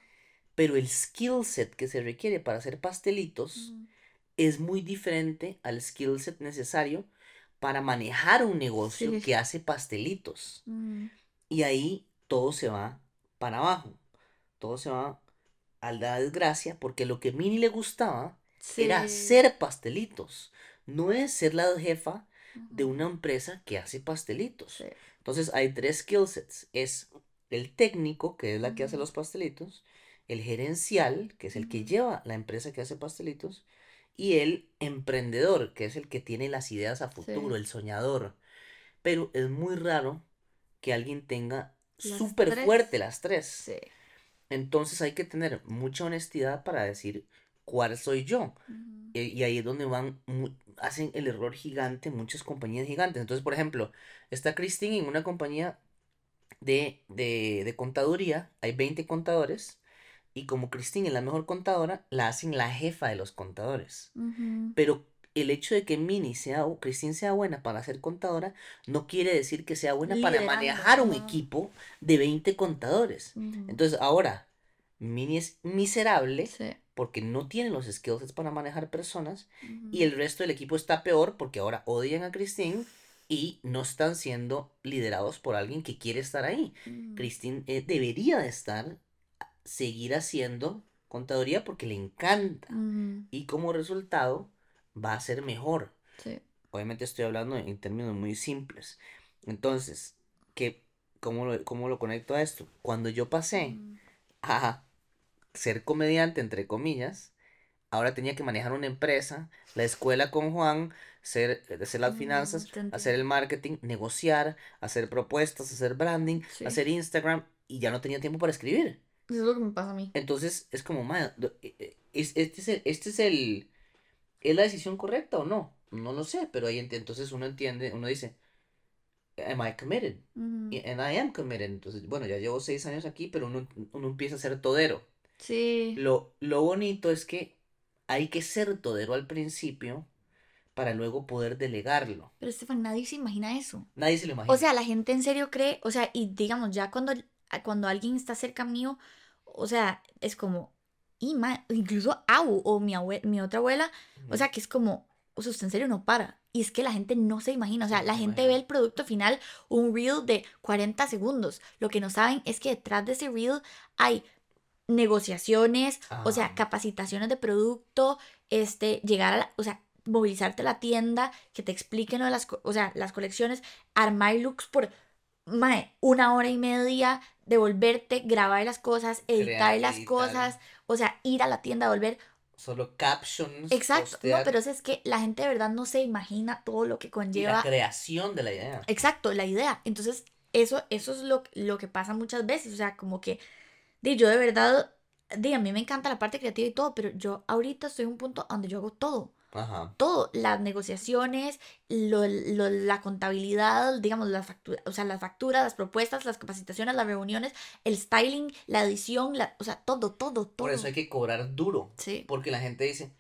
Speaker 1: Pero el skill set que se requiere para hacer pastelitos es muy diferente al skill set necesario para manejar un negocio
Speaker 3: Sí.
Speaker 1: que hace pastelitos.
Speaker 3: Ujú.
Speaker 1: Y ahí todo se va para abajo. Todo se va a la desgracia porque lo que a Minnie le gustaba era hacer pastelitos. No es ser la jefa de una empresa que hace pastelitos.
Speaker 3: Sí.
Speaker 1: Entonces hay tres skill sets. Es el técnico, que es la que hace los pastelitos, el gerencial, que es el que lleva la empresa que hace pastelitos, y el emprendedor, que es el que tiene las ideas a futuro,
Speaker 3: Sí.
Speaker 1: el soñador. Pero es muy raro que alguien tenga súper fuerte las tres.
Speaker 3: Sí.
Speaker 1: Entonces hay que tener mucha honestidad para decir cuál soy yo. Y, y ahí es donde van, hacen el error gigante muchas compañías gigantes. Entonces, por ejemplo, está Christine en una compañía de, de, de contaduría, hay 20 contadores, y como Christine es la mejor contadora, la hacen la jefa de los contadores. Pero el hecho de que Minnie sea, o Christine sea buena para ser contadora, no quiere decir que sea buena para manejar un equipo de 20 contadores. Entonces, ahora, Minnie es miserable
Speaker 3: Sí.
Speaker 1: porque no tiene los skills para manejar personas y el resto del equipo está peor porque ahora odian a Christine y no están siendo liderados por alguien que quiere estar ahí.
Speaker 3: Ujú.
Speaker 1: Christine eh, debería de estar, seguir haciendo contaduría porque le encanta y como resultado va a ser mejor.
Speaker 3: Sí.
Speaker 1: Obviamente estoy hablando en términos muy simples. Entonces, ¿qué, cómo, lo, ¿cómo lo conecto a esto? Cuando yo pasé a ser comediante, entre comillas, ahora tenía que manejar una empresa, la escuela con Juan, ser, hacer las
Speaker 3: Mm,
Speaker 1: finanzas, hacer el marketing, negociar, hacer propuestas, hacer branding,
Speaker 3: Sí.
Speaker 1: hacer Instagram, y ya no tenía tiempo para escribir.
Speaker 3: Eso es lo que me pasa a mí.
Speaker 1: Entonces es como, "Ma, do- e- e- es- este es el, este es el, ¿es la decisión correcta o no? No lo sé, pero ahí ent- entonces uno entiende, uno dice, am I committed?
Speaker 3: Ujú.
Speaker 1: Y- And I am committed. Entonces, bueno, ya llevo seis años aquí, pero uno, uno empieza a ser todero.
Speaker 3: Sí.
Speaker 1: Lo, lo bonito es que hay que ser todero al principio para luego poder delegarlo.
Speaker 3: Pero Estefan, nadie se imagina eso.
Speaker 1: Nadie se lo imagina.
Speaker 3: O sea, la gente en serio cree, o sea, y digamos, ya cuando, cuando alguien está cerca mío, o sea, es como, y ma- incluso Au o mi, abue- mi otra abuela, o sea, que es como, o sea, usted en serio no para. Y es que la gente no se imagina, o sea, la gente ve el producto final, un reel de 40 segundos. Lo que no saben es que detrás de ese reel hay negociaciones, o sea,
Speaker 1: Ah.
Speaker 3: capacitaciones de producto, este, llegar a la, o sea, movilizarte a la tienda, que te expliquen lo de las, o sea, las colecciones, armar looks por mae, una hora y media, devolverte, grabar las cosas, editar las
Speaker 1: editar.
Speaker 3: cosas, o sea, ir a la tienda, volver.
Speaker 1: Solo captions.
Speaker 3: Exacto, no, pero es que la gente de verdad no se imagina todo lo que
Speaker 1: y la
Speaker 3: conlleva.
Speaker 1: creación de la idea.
Speaker 3: Exacto, la idea. Entonces, eso, eso es lo, lo que pasa muchas veces. O sea, como que, di, yo de verdad, di, a mí me encanta la parte creativa y todo, pero yo ahorita estoy en un punto donde yo hago todo.
Speaker 1: Ajá.
Speaker 3: todo, las negociaciones, lo- lo- la contabilidad, digamos, las facturas, o sea, las facturas, las propuestas, las capacitaciones, las reuniones, el styling, la edición, la, o sea, todo, todo, todo.
Speaker 1: Por eso hay que cobrar duro.
Speaker 3: Sí,
Speaker 1: Porque la gente dice,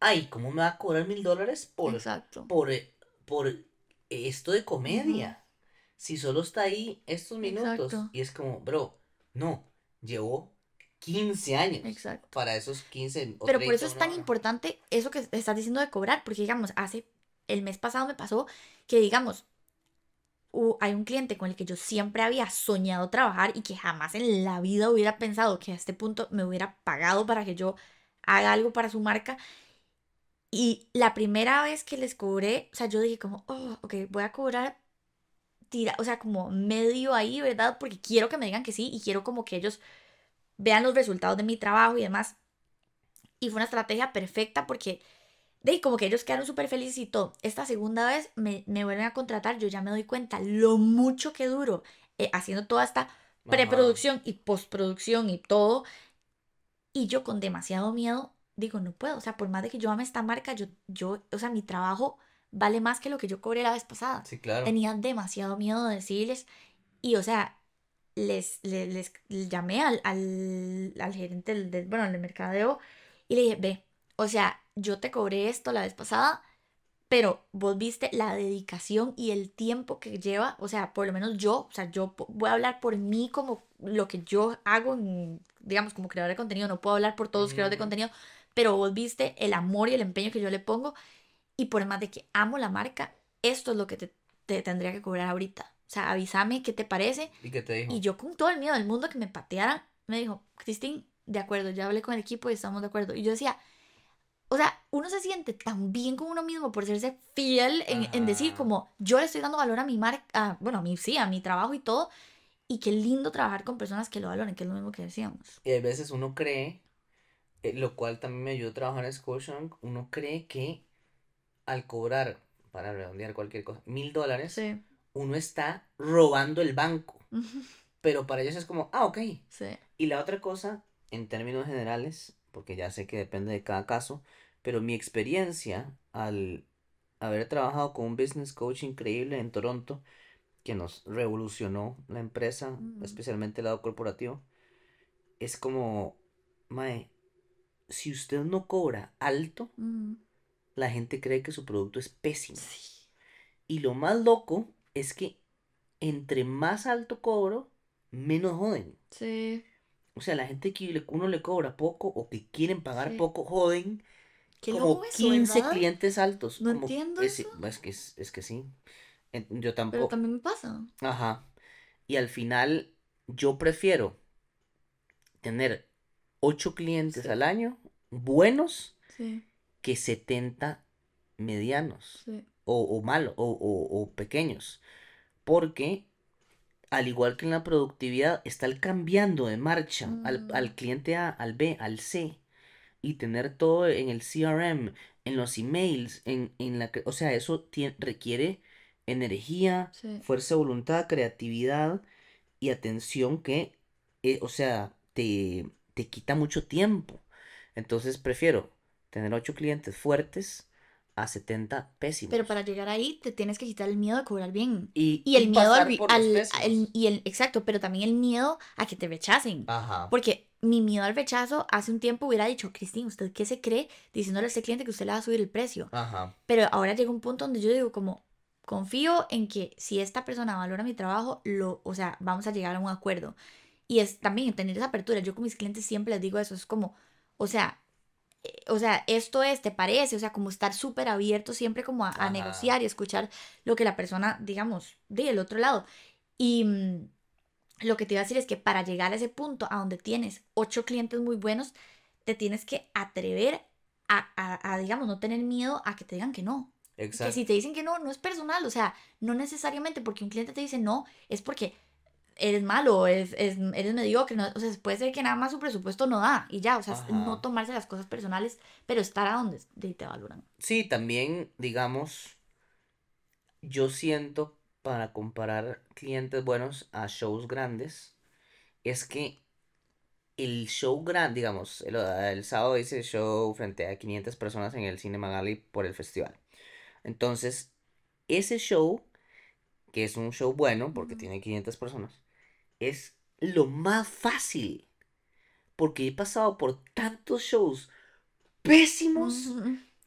Speaker 1: ay, ¿cómo me va a cobrar mil dólares por,
Speaker 3: exacto.
Speaker 1: por, por esto de comedia? Si solo está ahí estos minutos.
Speaker 3: Exacto.
Speaker 1: Y es como, bro, no, llevó 15 años
Speaker 3: Exacto.
Speaker 1: para esos 15 o
Speaker 3: Pero por
Speaker 1: 30,
Speaker 3: eso es tan
Speaker 1: hora.
Speaker 3: importante eso que estás diciendo de cobrar, porque digamos, hace el mes pasado me pasó que digamos, hay un cliente con el que yo siempre había soñado trabajar y que jamás en la vida hubiera pensado que a este punto me hubiera pagado para que yo haga algo para su marca. Y la primera vez que les cobré, o sea, yo dije como, oh, ok, voy a cobrar, tira, o sea, como medio ahí, ¿verdad? Porque quiero que me digan que sí y quiero como que ellos vean los resultados de mi trabajo y demás. Y fue una estrategia perfecta porque, de como que ellos quedaron súper felices y todo. Esta segunda vez me, me vuelven a contratar, yo ya me doy cuenta lo mucho que duro eh, haciendo toda esta preproducción y postproducción y todo. Y yo con demasiado miedo digo, no puedo. O sea, por más de que yo ame esta marca, yo, yo, o sea, mi trabajo vale más que lo que yo cobré la vez pasada.
Speaker 1: Sí, claro.
Speaker 3: Tenía demasiado miedo de decirles. Y, o sea, les, les, les- les llamé al, al, al gerente del, del- bueno, del mercadeo y le dije, ve, o sea, yo te cobré esto la vez pasada, pero vos viste la dedicación y el tiempo que lleva, o sea, por lo menos yo, o sea, yo voy a hablar por mí como lo que yo hago, en, digamos, como creador de contenido, no puedo hablar por todos los creadores de
Speaker 1: Ujú.
Speaker 3: contenido, pero vos viste el amor y el empeño que yo le pongo y por más de que amo la marca, esto es lo que te, te tendría que cobrar ahorita. O sea, avísame qué te parece.
Speaker 1: ¿Y qué te dijo?
Speaker 3: Y yo con todo el miedo del mundo que me patearan, me dijo, Cristín, de acuerdo, ya hablé con el equipo y estamos de acuerdo. Y yo decía, o sea, uno se siente tan bien con uno mismo por serse fiel en, en decir como, yo le estoy dando valor a mi marca, bueno, a mi, sí, a mi trabajo y todo. Y qué lindo trabajar con personas que lo valoren, que es lo mismo que decíamos.
Speaker 1: Y a veces uno cree, eh, lo cual también me ayudó a trabajar en Scotiabank, uno cree que al cobrar, para redondear cualquier cosa, mil dólares,
Speaker 3: Sí.
Speaker 1: Uno está robando el banco. Pero para ellos es como, ah, ok.
Speaker 3: Sí.
Speaker 1: Y la otra cosa, en términos generales, porque ya sé que depende de cada caso, pero mi experiencia al haber trabajado con un business coach increíble en Toronto, que nos revolucionó la empresa, especialmente el lado corporativo, es como, mae, si usted no cobra alto, la gente cree que su producto es pésimo.
Speaker 3: Sí.
Speaker 1: Y lo más loco es que entre más alto cobro, menos joden.
Speaker 3: Sí.
Speaker 1: O sea, la gente que uno le cobra poco o que quieren pagar
Speaker 3: Sí.
Speaker 1: poco, joden
Speaker 3: Qué
Speaker 1: como
Speaker 3: loco eso,
Speaker 1: 15
Speaker 3: ¿verdad?
Speaker 1: clientes altos.
Speaker 3: No
Speaker 1: como
Speaker 3: entiendo
Speaker 1: ese-
Speaker 3: eso.
Speaker 1: Es que, es, es que sí. Yo
Speaker 3: Pero
Speaker 1: tampoco.
Speaker 3: también me pasa.
Speaker 1: Ajá. Y al final, yo prefiero tener 8 clientes
Speaker 3: Sí.
Speaker 1: al año buenos
Speaker 3: Sí,
Speaker 1: que 70 medianos
Speaker 3: sí.
Speaker 1: O, o malos o, o- o pequeños. Porque, al igual que en la productividad, estar cambiando de marcha al,
Speaker 3: Mm.
Speaker 1: al cliente A, al B, al C y tener todo en el CRM, en los emails, en, en la... O sea, eso requiere energía,
Speaker 3: Sí.
Speaker 1: fuerza de voluntad, creatividad y atención que, eh, o sea, te, te quita mucho tiempo. Entonces prefiero tener 8 clientes fuertes a 70 pésimos.
Speaker 3: Pero para llegar ahí te tienes que quitar el miedo de cobrar bien.
Speaker 1: Y,
Speaker 3: Y el
Speaker 1: y
Speaker 3: miedo al, al- y el exacto, pero también el miedo a que te rechacen.
Speaker 1: Ajá.
Speaker 3: Porque mi miedo al rechazo hace un tiempo hubiera dicho, Cristín, ¿usted qué se cree diciéndole a este cliente que usted le va a subir el precio?
Speaker 1: Ajá.
Speaker 3: Pero ahora llega un punto donde yo digo como, confío en que si esta persona valora mi trabajo, lo, o sea, vamos a llegar a un acuerdo. Y es también tener esa apertura. Yo con mis clientes siempre les digo eso, es como, o sea, o sea, esto es, ¿te parece? O sea, como estar súper abierto siempre como a, negociar y escuchar lo que la persona, digamos, de el otro lado. Y mm, lo que te iba a decir es que para llegar a ese punto a donde tienes ocho clientes muy buenos, te tienes que atrever a, a- a, digamos, no tener miedo a que te digan que no. Que
Speaker 1: Exacto.
Speaker 3: si te dicen que no, no es personal, o sea, no necesariamente porque un cliente te dice no, es porque eres malo, es, es- eres mediocre, no- o sea, puede ser que nada más su presupuesto no da y ya, o sea,
Speaker 1: Ajá.
Speaker 3: no tomarse las cosas personales, pero estar a donde de- te valoran.
Speaker 1: Sí, también, digamos, yo siento para comparar clientes buenos a shows grandes, es que el show grande, digamos, el, el sábado hice el show frente a 500 personas en el Cine Magali por el festival. Entonces, ese show, que es un show bueno porque tiene 500 personas, es lo más fácil. Porque he pasado por tantos shows pésimos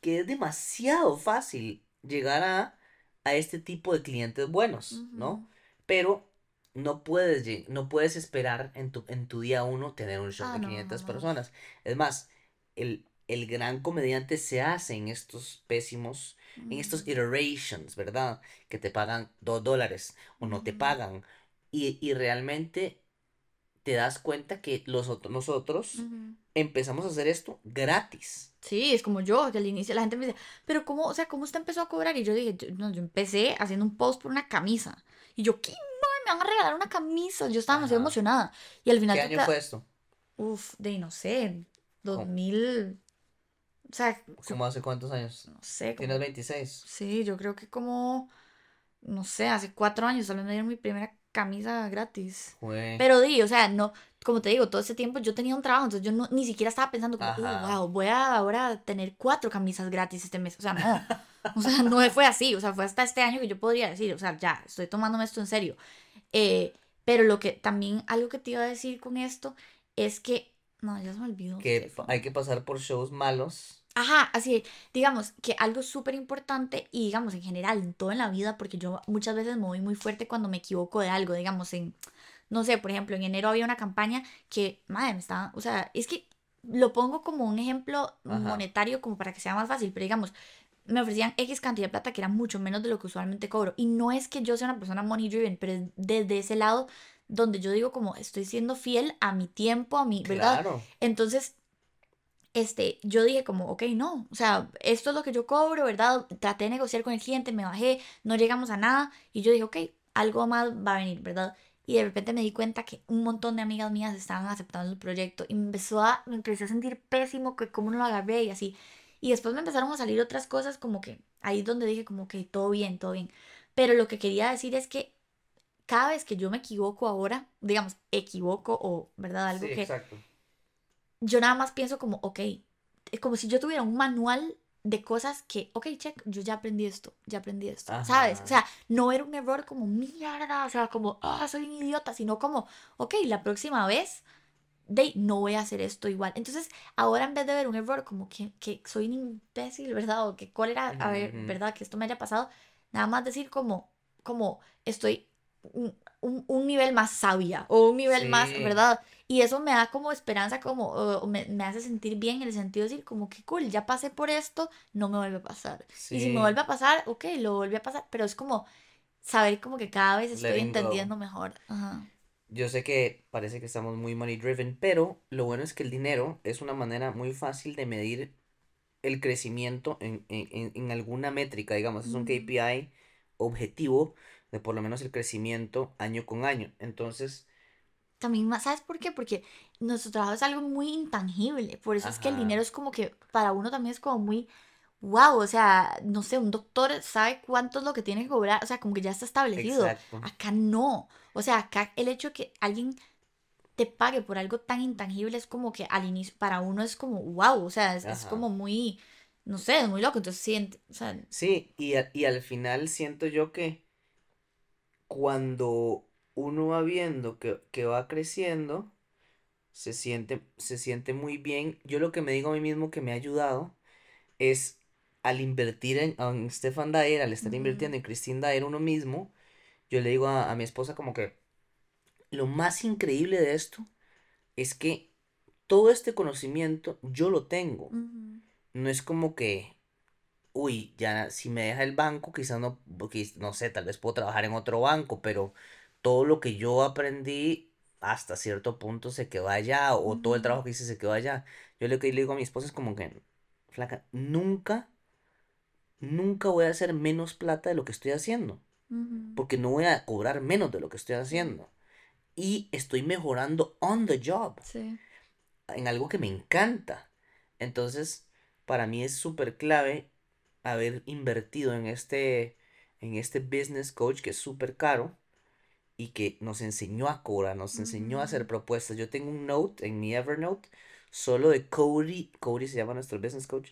Speaker 1: que es demasiado fácil llegar a, a este tipo de clientes buenos, ¿no? Pero no puedes, no puedes esperar en tu, en tu día uno tener un show
Speaker 3: Ah,
Speaker 1: de
Speaker 3: no,
Speaker 1: 500
Speaker 3: no.
Speaker 1: personas. Es más, el, el gran comediante se hace en estos pésimos, en estos iterations, ¿verdad? Que te pagan dos dólares o no te pagan. Y, y realmente te das cuenta que los, ot- nosotros empezamos a hacer esto gratis.
Speaker 3: Sí, es como yo, que al inicio la gente me dice, pero ¿cómo, o sea, cómo usted empezó a cobrar? Y yo dije, yo, no, yo empecé haciendo un post por una camisa. Y yo, ¿qué? No, me van a regalar una camisa. Yo estaba demasiado emocionada. Y al final,
Speaker 1: ¿Qué año fue esto?
Speaker 3: uf, de no sé,
Speaker 1: ¿Cómo?
Speaker 3: 2000, o sea,
Speaker 1: ¿Cómo hace cuántos años?
Speaker 3: no sé, como-
Speaker 1: ¿Tienes 26?
Speaker 3: sí, yo creo que como, no sé, hace cuatro años tal vez me dieron mi primera camisa gratis. Pero di, o sea, no, como te digo, todo ese tiempo yo tenía un trabajo, entonces yo no, ni siquiera estaba pensando como,
Speaker 1: Ajá.
Speaker 3: wow, voy a ahora tener cuatro camisas gratis este mes. O sea, no, o sea, no fue así, o sea, fue hasta este año que yo podría decir, o sea, ya, estoy tomándome esto en serio. Eh, pero lo que también, algo que te iba a decir con esto es que, no, ya se me olvidó.
Speaker 1: que hay que pasar por shows malos.
Speaker 3: Ajá, así, digamos que algo súper importante y digamos en general, en todo en la vida, porque yo muchas veces me voy muy fuerte cuando me equivoco de algo, digamos en, no sé, por ejemplo, en enero había una campaña que, madre, me estaba, o sea, es que lo pongo como un ejemplo
Speaker 1: Ajá.
Speaker 3: monetario como para que sea más fácil, pero digamos, me ofrecían X cantidad de plata que era mucho menos de lo que usualmente cobro. Y no es que yo sea una persona money driven, pero es desde ese lado donde yo digo como estoy siendo fiel a mi tiempo, a mi, ¿verdad?
Speaker 1: Claro.
Speaker 3: Entonces, este, yo dije como, ok, no, o sea, esto es lo que yo cobro, ¿verdad? Traté de negociar con el cliente, me bajé, no llegamos a nada y yo dije, ok, algo más va a venir, ¿verdad? Y de repente me di cuenta que un montón de amigas mías estaban aceptando el proyecto y me empezó a, me empecé a sentir pésimo que cómo no lo agarré y así. Y después me empezaron a salir otras cosas como que ahí es donde dije como que todo bien, todo bien. Pero lo que quería decir es que cada vez que yo me equivoco ahora, digamos, equivoco o, ¿verdad? Algo
Speaker 1: Sí,
Speaker 3: que
Speaker 1: exacto.
Speaker 3: Yo nada más pienso como, ok, es como si yo tuviera un manual de cosas que, ok, check, yo ya aprendí esto, ya aprendí esto, ¿sabes? O sea, no era un error como mierda, o sea, como, ah, soy un idiota, sino como, ok, la próxima vez, de, no voy a hacer esto igual. Entonces, ahora en vez de ver un error como que, que soy un imbécil, ¿verdad? O que cuál era, a ver. ¿verdad? Que esto me haya pasado, nada más decir como, como, estoy un, un- nivel más sabia o un nivel más,
Speaker 1: Sí.
Speaker 3: ¿verdad? Y eso me da como esperanza, como uh, me, me hace sentir bien en el sentido de decir, como que cool, ya pasé por esto, no me vuelve a pasar. Y si
Speaker 1: Sí.
Speaker 3: me vuelve a pasar, ok, lo vuelve a pasar, pero es como saber como que cada vez estoy
Speaker 1: Letting go.
Speaker 3: entendiendo mejor. Ajá.
Speaker 1: Yo sé que parece que estamos muy money driven, pero lo bueno es que el dinero es una manera muy fácil de medir el crecimiento en, en- en- en alguna métrica, digamos, es un. KPI objetivo de por lo menos el crecimiento año con año. Entonces,
Speaker 3: También, ¿sabes por qué? Porque nuestro trabajo es algo muy intangible, por eso es que el dinero es como que para uno también es como muy, wow, o sea, no sé, un doctor sabe cuánto es lo que tiene que cobrar, o sea, como que ya está establecido.
Speaker 1: exacto.
Speaker 3: Acá no. O sea, acá el hecho de que alguien te pague por algo tan intangible es como que al inicio, para uno es como, wow, o sea, es, como muy, no sé, es muy loco. Entonces, sí, o sea,
Speaker 1: Sí, y, a- y al final siento yo que cuando uno va viendo que, que va creciendo, se siente, se siente muy bien. Yo lo que me digo a mí mismo que me ha ayudado es al invertir en, en Stefan Dyer, al estar invirtiendo en Christine Dyer uno mismo, yo le digo a, a mi esposa como que lo más increíble de esto es que todo este conocimiento yo lo tengo. No es como que, uy, ya si me deja el banco, quizás no, no sé, tal vez puedo trabajar en otro banco, pero todo lo que yo aprendí hasta cierto punto se quedó allá, o todo el trabajo que hice se quedó allá. Yo lo que le digo a mi esposa es como que, flaca, nunca, nunca voy a hacer menos plata de lo que estoy haciendo,
Speaker 3: ujú.
Speaker 1: porque no voy a cobrar menos de lo que estoy haciendo. Y estoy mejorando on the job
Speaker 3: Sí.
Speaker 1: en algo que me encanta. Entonces, para mí es súper clave haber invertido en este, en este business coach que es súper caro y que nos enseñó a cobrar, nos enseñó a hacer propuestas. Yo tengo un note en mi Evernote solo de Cody, Cody se llama nuestro business coach,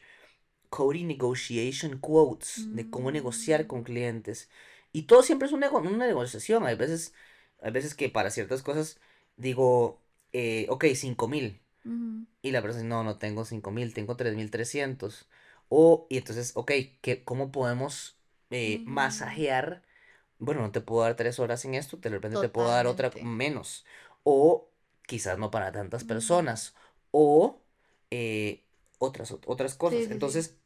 Speaker 1: Cody Negotiation Quotes, de cómo negociar
Speaker 3: Mm.
Speaker 1: con clientes. Y todo siempre es un nego- una negociación. Hay veces, hay veces que para ciertas cosas digo, eh, ok, cinco mil.
Speaker 3: Ujú.
Speaker 1: Y la persona dice, no, no tengo cinco mil, tengo tres mil trescientos. O, y entonces, ok, ¿qué, ¿cómo podemos eh, masajear? Bueno, no te puedo dar tres horas en esto, de repente te puedo dar otra menos. O quizás no para tantas personas. O eh, otras, ot- otras cosas.
Speaker 3: Sí, sí, sí.
Speaker 1: Entonces,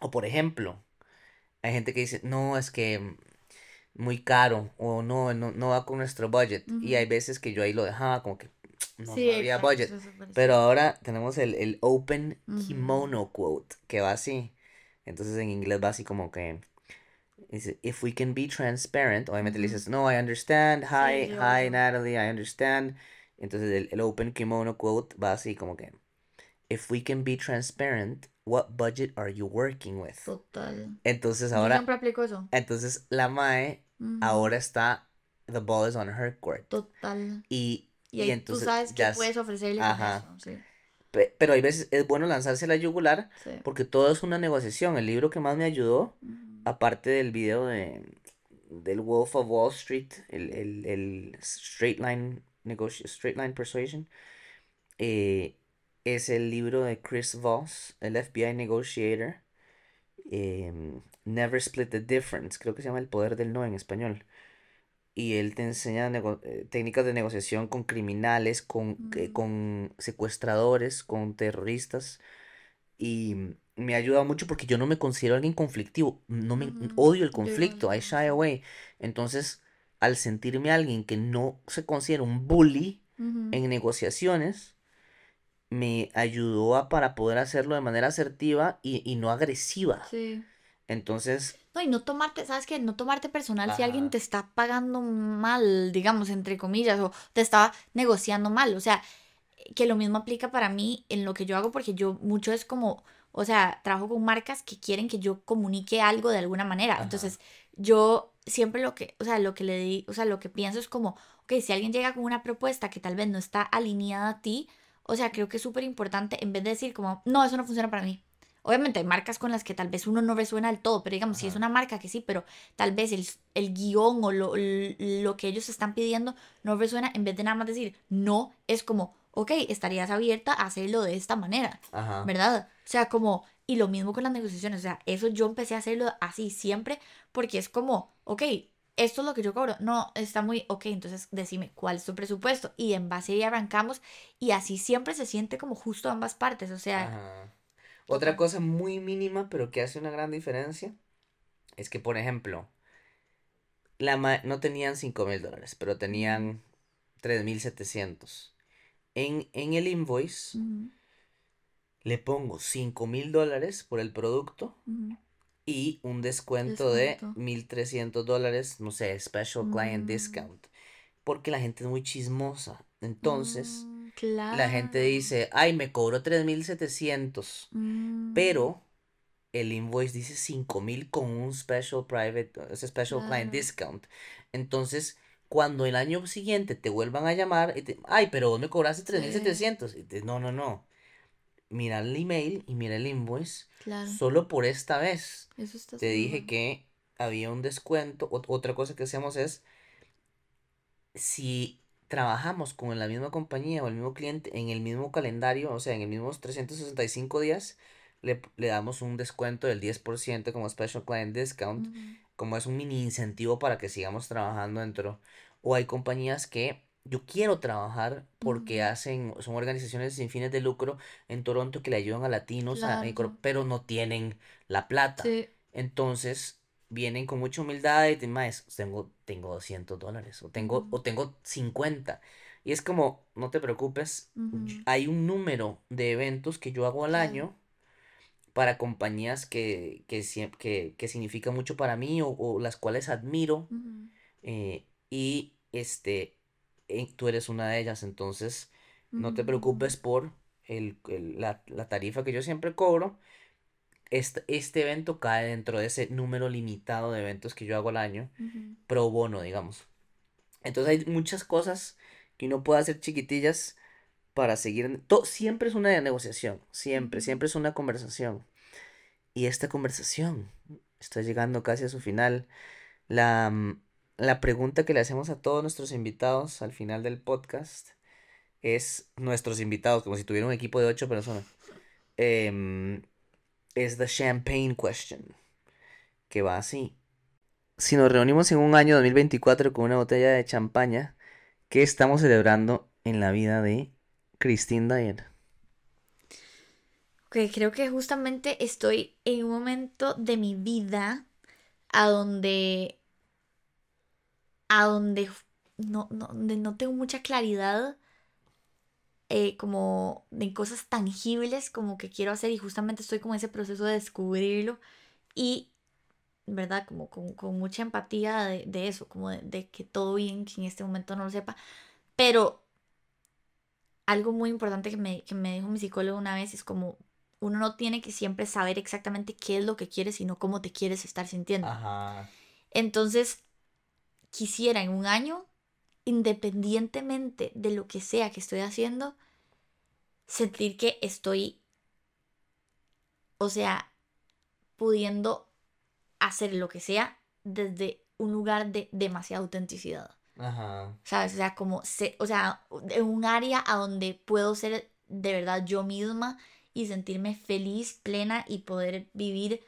Speaker 1: o por ejemplo, hay gente que dice, no, es que mm, muy caro, o no, no, no va con nuestro budget. Y hay veces que yo ahí lo dejaba como que no,
Speaker 3: Sí,
Speaker 1: había
Speaker 3: exacto,
Speaker 1: budget.
Speaker 3: es
Speaker 1: Pero ahora tenemos el, el Open. Kimono Quote, que va así. Entonces en inglés va así como que dice, if we can be transparent, obviamente le
Speaker 3: Ujú.
Speaker 1: dices, no, I understand, hi,
Speaker 3: Sí,
Speaker 1: hi. Natalie, I understand. Entonces el, el Open Kimono Quote va así como que, if we can be transparent, what budget are you working with?
Speaker 3: Total.
Speaker 1: Entonces
Speaker 3: Yo
Speaker 1: ahora,
Speaker 3: siempre aplico eso.
Speaker 1: entonces la Mae ahora está, the ball is on her court.
Speaker 3: Total.
Speaker 1: Y,
Speaker 3: Y
Speaker 1: y
Speaker 3: ahí tú
Speaker 1: entonces
Speaker 3: sabes qué
Speaker 1: ya
Speaker 3: puedes ofrecerle
Speaker 1: Ajá.
Speaker 3: eso. Sí,
Speaker 1: pero hay veces es bueno lanzarse a la yugular
Speaker 3: sí.
Speaker 1: porque todo es una negociación. El libro que más me ayudó, aparte del video de, del Wolf of Wall Street, el, el, el Straight Line Straight Line Persuasion, eh, es el libro de Chris Voss, el FBI Negotiator, em, Never Split the Difference, creo que se llama El Poder del No en español. Y él te enseña eh, técnicas de negociación con criminales, con, que-
Speaker 3: Mm.
Speaker 1: con secuestradores, con terroristas. Y me ha ayudado mucho porque yo no me considero alguien conflictivo. No me odio el conflicto. I
Speaker 3: yo
Speaker 1: shy away. Entonces, al sentirme alguien que no se considera un bully en negociaciones, me ayudó a para poder hacerlo de manera asertiva y, y no agresiva.
Speaker 3: Sí.
Speaker 1: Entonces,
Speaker 3: No, y no tomarte, ¿sabes qué? No tomarte personal si alguien te está pagando mal, digamos, entre comillas, o te está negociando mal. O sea, que lo mismo aplica para mí en lo que yo hago, porque yo mucho es como, o sea, trabajo con marcas que quieren que yo comunique algo de alguna manera.
Speaker 1: Ajá.
Speaker 3: Entonces, yo siempre lo que, o sea, lo que le di, o sea, lo que pienso es como, ok, si alguien llega con una propuesta que tal vez no está alineada a ti, o sea, creo que es súper importante, en vez de decir como, no, eso no funciona para mí. Obviamente hay marcas con las que tal vez uno no resuena del todo, pero digamos, si es una marca que sí, pero tal vez el, el guion o lo, lo que ellos están pidiendo no resuena, en vez de nada más decir no, es como, ok, estarías abierta a hacerlo de esta manera,
Speaker 1: ajá.
Speaker 3: ¿verdad? O sea, como, y lo mismo con las negociaciones, o sea, eso yo empecé a hacerlo así siempre, porque es como, ok, esto es lo que yo cobro, no, está muy, ok, entonces decime cuál es tu presupuesto, y en base ahí arrancamos, y así siempre se siente como justo ambas partes, o sea,
Speaker 1: Ajá. Otra cosa muy mínima, pero que hace una gran diferencia, es que, por ejemplo, la ma- no tenían cinco mil dólares, pero tenían tres mil setecientos. En, en el invoice le pongo cinco mil dólares por el producto y un descuento de
Speaker 3: descuento.
Speaker 1: 1300 dólares, no sé, special client
Speaker 3: Mm,
Speaker 1: discount. Porque la gente es muy chismosa. Entonces, la gente dice, ay, me cobró 3700.
Speaker 3: Mm,
Speaker 1: Pero el invoice dice 5000 con un special private, ese special client discount. Entonces, cuando el año siguiente te vuelvan a llamar, y te- ay, pero vos me cobraste
Speaker 3: Sí,
Speaker 1: 3700. Y te- no, no, no. Mira el email y mira el invoice.
Speaker 3: claro.
Speaker 1: Solo por esta vez
Speaker 3: Eso está
Speaker 1: te dije que había un descuento. Ot- otra cosa que hacemos es, si trabajamos con la misma compañía o el mismo cliente en el mismo calendario, o sea, en el mismo 365 días, le, le damos un descuento del 10% como special client discount, como es un mini incentivo para que sigamos trabajando dentro. O hay compañías que yo quiero trabajar porque
Speaker 3: ujú,
Speaker 1: hacen, son organizaciones sin fines de lucro en Toronto que le ayudan a latinos, a pero no tienen la plata.
Speaker 3: Sí.
Speaker 1: Entonces vienen con mucha humildad y "Maes, tengo, tengo 200 dólares o tengo, o tengo 50. Y es como, no te preocupes, hay un número de eventos que yo hago al año para compañías que, que, que, que significa mucho para mí o, o las cuales admiro eh, y este, eh, tú eres una de ellas, entonces no te preocupes por el, el- la, la tarifa que yo siempre cobro. Este, este evento cae dentro de ese número limitado de eventos que yo hago al año, pro bono, digamos. Entonces hay muchas cosas que uno puede hacer chiquitillas para seguir. to- siempre es una negociación, siempre, siempre es una conversación. Y esta conversación está llegando casi a su final. La, mm, la pregunta que le hacemos a todos nuestros invitados al final del podcast es nuestros invitados, como si tuviera un equipo de ocho personas. em, es the champagne question, que va así. Si nos reunimos en un año 2024 con una botella de champaña, ¿qué estamos celebrando en la vida de Christine Dyer?
Speaker 3: Ok, creo que justamente estoy en un momento de mi vida a donde, a donde no, no, donde no tengo mucha claridad eh, como de cosas tangibles como que quiero hacer y justamente estoy como en ese proceso de descubrirlo y, ¿verdad? Como con, con mucha empatía de, de eso, como de, de que todo bien, que en este momento no lo sepa, pero algo muy importante que me, que me dijo mi psicólogo una vez es como uno no tiene que siempre saber exactamente qué es lo que quieres, sino cómo te quieres estar sintiendo.
Speaker 1: Ajá.
Speaker 3: Entonces, quisiera en un año, independientemente de lo que sea que estoy haciendo, sentir que estoy, o sea, pudiendo hacer lo que sea desde un lugar de demasiada autenticidad.
Speaker 1: Ajá.
Speaker 3: ¿Sabes? O sea, como, se, o sea, en un área a donde puedo ser de verdad yo misma y sentirme feliz, plena y poder vivir,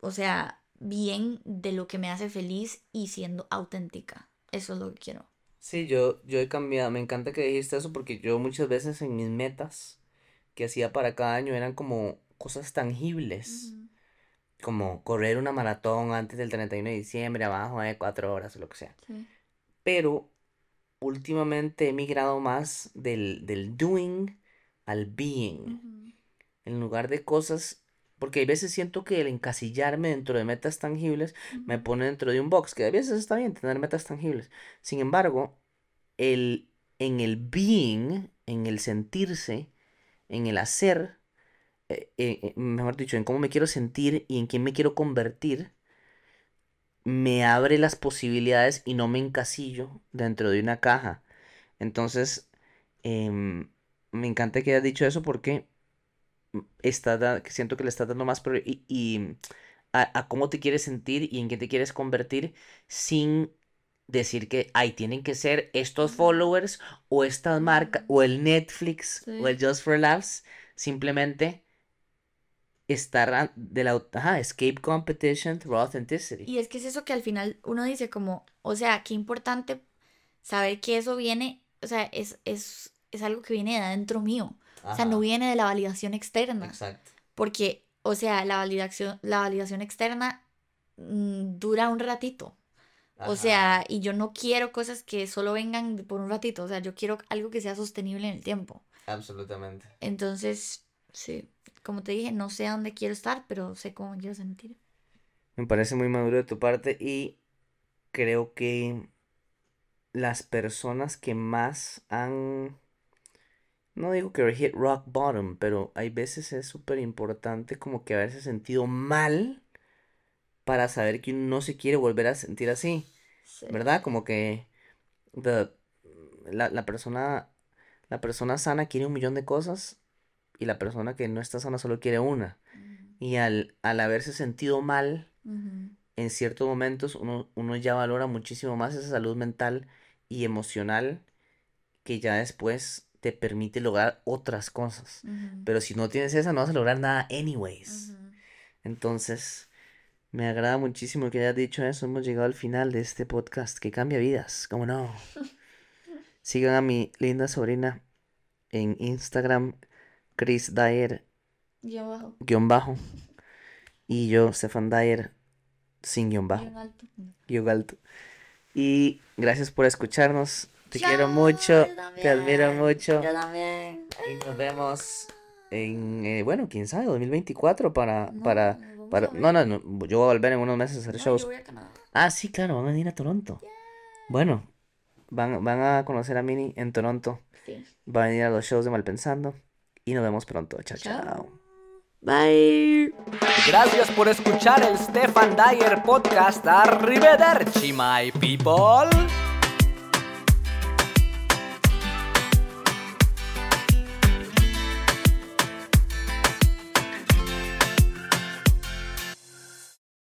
Speaker 3: o sea, bien de lo que me hace feliz y siendo auténtica. Eso es lo que quiero.
Speaker 1: Sí, yo, yo he cambiado. Me encanta que dijiste eso porque yo muchas veces en mis metas que hacía para cada año eran como cosas tangibles. Como correr una maratón antes del 31 de diciembre, abajo de cuatro horas o lo que sea.
Speaker 3: Sí.
Speaker 1: Pero últimamente he migrado más del, del doing al being. En lugar de cosas. Porque hay veces siento que el encasillarme dentro de metas tangibles me pone dentro de un box, que a veces está bien tener metas tangibles. Sin embargo, el, en el being, en el sentirse, en el hacer, eh, eh, eh, mejor dicho, en cómo me quiero sentir y en quién me quiero convertir, me abre las posibilidades y no me encasillo dentro de una caja. Entonces, em, me encanta que hayas dicho eso porque está da- que siento que le estás dando más y, y a, a cómo te quieres sentir y en qué te quieres convertir sin decir que, ay, tienen que ser estos followers o estas marcas o el Netflix o el Just for Laughs. Simplemente estar de la, ajá, escape competition through authenticity.
Speaker 3: Y es que es eso que al final uno dice como, o sea, qué importante saber que eso viene, o sea, es, es, es algo que viene de adentro mío. O sea, no viene de la validación externa.
Speaker 1: exacto.
Speaker 3: Porque, o sea, la validación, la validación externa mm, dura un ratito. O sea, y yo no quiero cosas que solo vengan por un ratito. O sea, yo quiero algo que sea sostenible en el tiempo.
Speaker 1: Absolutamente.
Speaker 3: Entonces, sí, como te dije, no sé a dónde quiero estar, pero sé cómo me quiero sentir.
Speaker 1: Me parece muy maduro de tu parte y creo que las personas que más han, no digo que hit rock bottom, pero hay veces es súper importante como que haberse sentido mal para saber que uno no se quiere volver a sentir así,
Speaker 3: Sí.
Speaker 1: ¿verdad? Como que the- la, la persona, la persona sana quiere un millón de cosas y la persona que no está sana solo quiere una. Y al, al haberse sentido mal, en ciertos momentos uno, uno ya valora muchísimo más esa salud mental y emocional que ya después te permite lograr otras cosas. Pero si no tienes esa, no vas a lograr nada anyways. Entonces, me agrada muchísimo que hayas dicho eso. Hemos llegado al final de este podcast que cambia vidas, ¿cómo no? [laughs] Sigan a mi linda sobrina en Instagram, Chris Dyer, guion bajo. Y yo, Stefan Dyer, sin guion bajo.
Speaker 3: Bien alto.
Speaker 1: Guión alto. Y gracias por escucharnos. Te
Speaker 3: Chao,
Speaker 1: quiero mucho. Te admiro mucho.
Speaker 3: Yo también.
Speaker 1: Y nos vemos en, eh, bueno, quién sabe, 2024 para,
Speaker 3: No,
Speaker 1: para,
Speaker 3: vamos
Speaker 1: para, no, no, no, yo voy a volver en unos meses a hacer
Speaker 3: No, yo
Speaker 1: shows.
Speaker 3: voy a Canadá.
Speaker 1: Ah, sí, claro, van a venir a Toronto. Bueno, van, van a conocer a Mini en Toronto.
Speaker 3: Sí.
Speaker 1: Va a venir a los shows de Malpensando. Y nos vemos pronto. Chao,
Speaker 3: Chao.
Speaker 1: chao.
Speaker 3: Bye.
Speaker 2: Gracias por escuchar el Stefan Dyer Podcast. Arrivederci, my people.